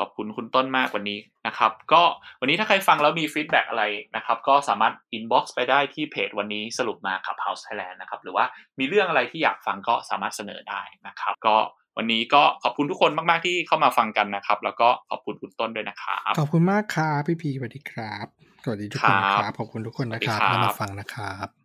ขอบคุณคุณต้นมากวันนี้นะครับ ก็วันนี้ถ้าใครฟังแล้วมี feedback อะไรนะครับ ก็สามารถ inbox ไปได้ที่เพจวันนี้สรุปมาขับ House Thailand นะครับ หรือว่ามีเรื่องอะไรที่อยากฟังก็สามารถเสนอได้นะครับ ก็วันนี้ก็ขอบคุณทุกคนมาก ๆ ที่เข้ามาฟังกันนะครับ แล้วก็ขอบคุณคุณต้นด้วยนะครับขอบคุณมากครับพี่พีสวัสดีครับสวัสดีทุกคนนะครับขอบคุณทุกคนนะครับที่มาฟังนะครับ